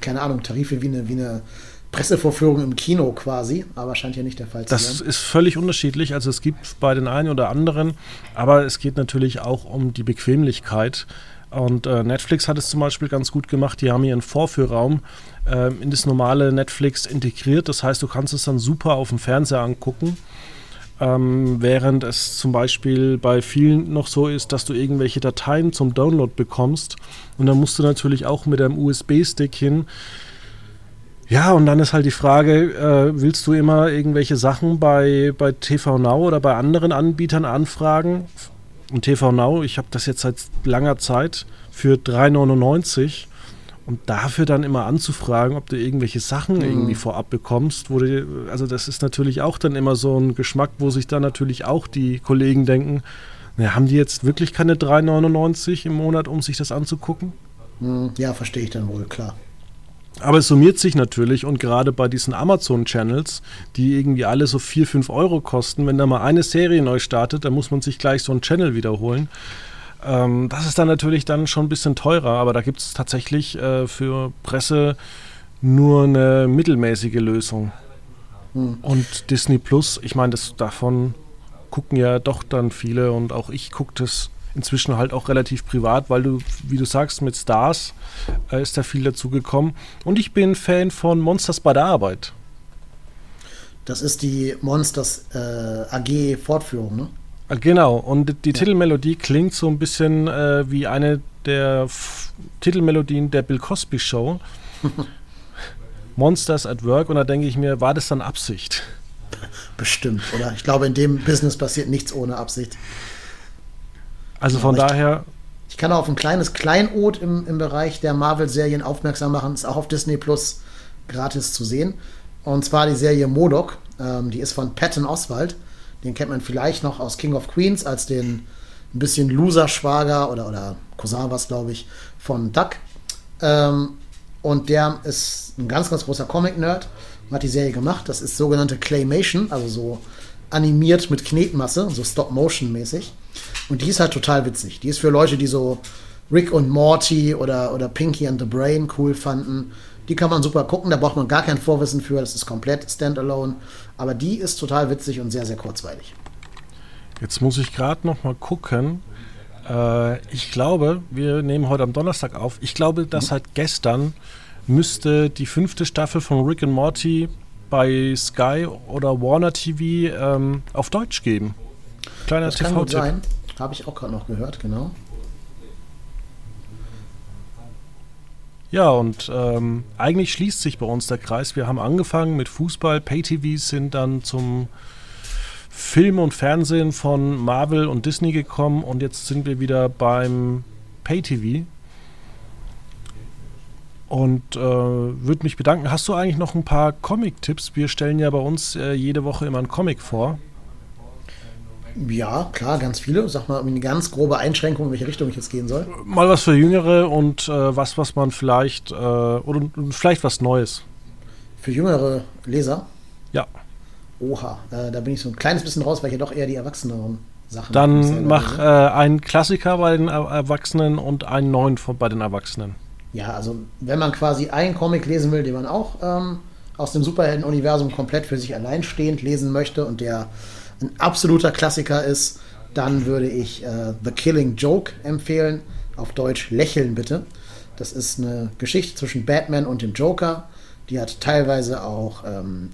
keine Ahnung, Tarife wie eine, wie eine Pressevorführung im Kino quasi, aber scheint ja nicht der Fall zu
sein. Das ist völlig unterschiedlich. Also es gibt bei den einen oder anderen, aber es geht natürlich auch um die Bequemlichkeit. Und äh, Netflix hat es zum Beispiel ganz gut gemacht. Die haben ihren Vorführraum äh, in das normale Netflix integriert. Das heißt, du kannst es dann super auf dem Fernseher angucken. Ähm, während es zum Beispiel bei vielen noch so ist, dass du irgendwelche Dateien zum Download bekommst und dann musst du natürlich auch mit einem USB-Stick hin. Ja, und dann ist halt die Frage, äh, willst du immer irgendwelche Sachen bei, bei TV Now oder bei anderen Anbietern anfragen? Und TV Now, ich habe das jetzt seit langer Zeit für 3,99 und dafür dann immer anzufragen, ob du irgendwelche Sachen mhm. irgendwie vorab bekommst, wo du, also das ist natürlich auch dann immer so ein Geschmack, wo sich dann natürlich auch die Kollegen denken, na, haben die jetzt wirklich keine 3,99 im Monat, um sich das anzugucken?
Mhm. Ja, verstehe ich dann wohl, klar.
Aber es summiert sich natürlich und gerade bei diesen Amazon-Channels, die irgendwie alle so 4, 5 Euro kosten, wenn da mal eine Serie neu startet, dann muss man sich gleich so einen Channel wiederholen. Ähm, das ist dann natürlich dann schon ein bisschen teurer, aber da gibt es tatsächlich äh, für Presse nur eine mittelmäßige Lösung. Hm. Und Disney Plus, ich meine, davon gucken ja doch dann viele und auch ich gucke das inzwischen halt auch relativ privat, weil du, wie du sagst, mit Stars äh, ist da viel dazu gekommen. Und ich bin Fan von Monsters bei der Arbeit.
Das ist die Monsters äh, AG Fortführung, ne?
Ah, genau, und die ja. Titelmelodie klingt so ein bisschen äh, wie eine der F Titelmelodien der Bill Cosby Show. Monsters at Work, und da denke ich mir, war das dann Absicht?
Bestimmt, oder? Ich glaube, in dem Business passiert nichts ohne Absicht.
Also von daher,
Ich kann auch auf ein kleines Kleinod im, im Bereich der Marvel-Serien aufmerksam machen. Ist auch auf Disney Plus gratis zu sehen. Und zwar die Serie Modok. Ähm, die ist von Patton Oswald. Den kennt man vielleicht noch aus King of Queens als den ein bisschen Loser-Schwager oder, oder Cousin was, glaube ich, von Duck. Ähm, und der ist ein ganz, ganz großer Comic-Nerd und hat die Serie gemacht. Das ist sogenannte Claymation, also so animiert mit Knetmasse, so Stop-Motion-mäßig. Und die ist halt total witzig. Die ist für Leute, die so Rick und Morty oder, oder Pinky and the Brain cool fanden. Die kann man super gucken, da braucht man gar kein Vorwissen für, das ist komplett standalone. Aber die ist total witzig und sehr, sehr kurzweilig.
Jetzt muss ich gerade noch mal gucken. Äh, ich glaube, wir nehmen heute am Donnerstag auf. Ich glaube, dass mhm. seit gestern müsste die fünfte Staffel von Rick and Morty bei Sky oder Warner TV ähm, auf Deutsch geben.
Kleiner TV-Tipp. Habe ich auch gerade noch gehört, genau.
Ja, und ähm, eigentlich schließt sich bei uns der Kreis. Wir haben angefangen mit Fußball, Pay-TVs sind dann zum Film und Fernsehen von Marvel und Disney gekommen und jetzt sind wir wieder beim Pay-TV. Und äh, würde mich bedanken. Hast du eigentlich noch ein paar Comic-Tipps? Wir stellen ja bei uns äh, jede Woche immer einen Comic vor.
Ja, klar, ganz viele. Sag mal eine ganz grobe Einschränkung, in welche Richtung ich jetzt gehen soll.
Mal was für Jüngere und äh, was, was man vielleicht, äh, oder vielleicht was Neues.
Für jüngere Leser?
Ja.
Oha, äh, da bin ich so ein kleines bisschen raus, weil ich ja doch eher die erwachseneren Sachen.
Dann mach äh, einen Klassiker bei den Erwachsenen und einen neuen bei den Erwachsenen.
Ja, also wenn man quasi einen Comic lesen will, den man auch ähm, aus dem Superhelden-Universum komplett für sich alleinstehend lesen möchte und der ein absoluter Klassiker ist, dann würde ich äh, The Killing Joke empfehlen. Auf Deutsch Lächeln bitte. Das ist eine Geschichte zwischen Batman und dem Joker. Die hat teilweise auch ähm,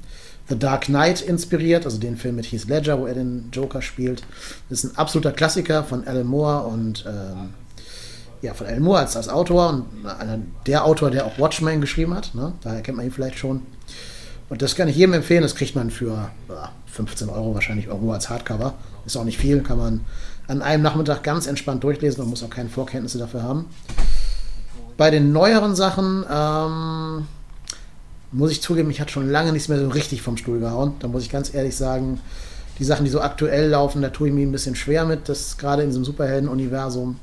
The Dark Knight inspiriert, also den Film mit Heath Ledger, wo er den Joker spielt. Das ist ein absoluter Klassiker von Alan Moore und ähm, ja, von Alan Moore als, als Autor und einer, der Autor, der auch Watchmen geschrieben hat. Ne? Daher kennt man ihn vielleicht schon. Und das kann ich jedem empfehlen. Das kriegt man für ja, 15 Euro wahrscheinlich irgendwo als Hardcover. Ist auch nicht viel, kann man an einem Nachmittag ganz entspannt durchlesen und muss auch keine Vorkenntnisse dafür haben. Bei den neueren Sachen ähm, muss ich zugeben, ich hatte schon lange nichts mehr so richtig vom Stuhl gehauen. Da muss ich ganz ehrlich sagen, die Sachen, die so aktuell laufen, da tue ich mir ein bisschen schwer mit, das gerade in diesem Superhelden-Universum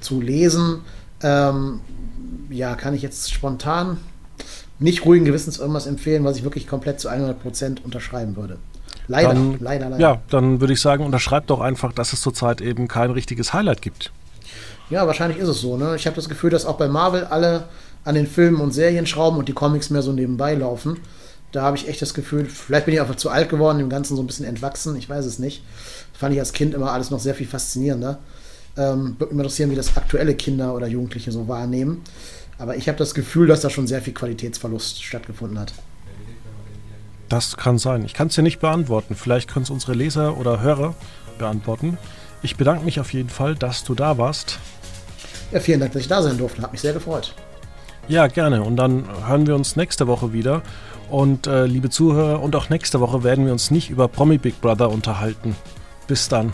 zu lesen. Ähm, ja, kann ich jetzt spontan nicht ruhigen Gewissens irgendwas empfehlen, was ich wirklich komplett zu 100% unterschreiben würde.
Leider, dann, leider, leider. Ja, dann würde ich sagen, unterschreib doch einfach, dass es zurzeit eben kein richtiges Highlight gibt.
Ja, wahrscheinlich ist es so. Ne? Ich habe das Gefühl, dass auch bei Marvel alle an den Filmen und Serien schrauben und die Comics mehr so nebenbei laufen. Da habe ich echt das Gefühl, vielleicht bin ich einfach zu alt geworden, dem Ganzen so ein bisschen entwachsen, ich weiß es nicht. Fand ich als Kind immer alles noch sehr viel faszinierender. Ähm, würde mich interessieren, wie das aktuelle Kinder oder Jugendliche so wahrnehmen. Aber ich habe das Gefühl, dass da schon sehr viel Qualitätsverlust stattgefunden hat.
Das kann sein. Ich kann es dir nicht beantworten. Vielleicht können es unsere Leser oder Hörer beantworten. Ich bedanke mich auf jeden Fall, dass du da warst.
Ja, vielen Dank, dass ich da sein durfte. Hat mich sehr gefreut.
Ja, gerne. Und dann hören wir uns nächste Woche wieder. Und äh, liebe Zuhörer, und auch nächste Woche werden wir uns nicht über Promi Big Brother unterhalten. Bis dann.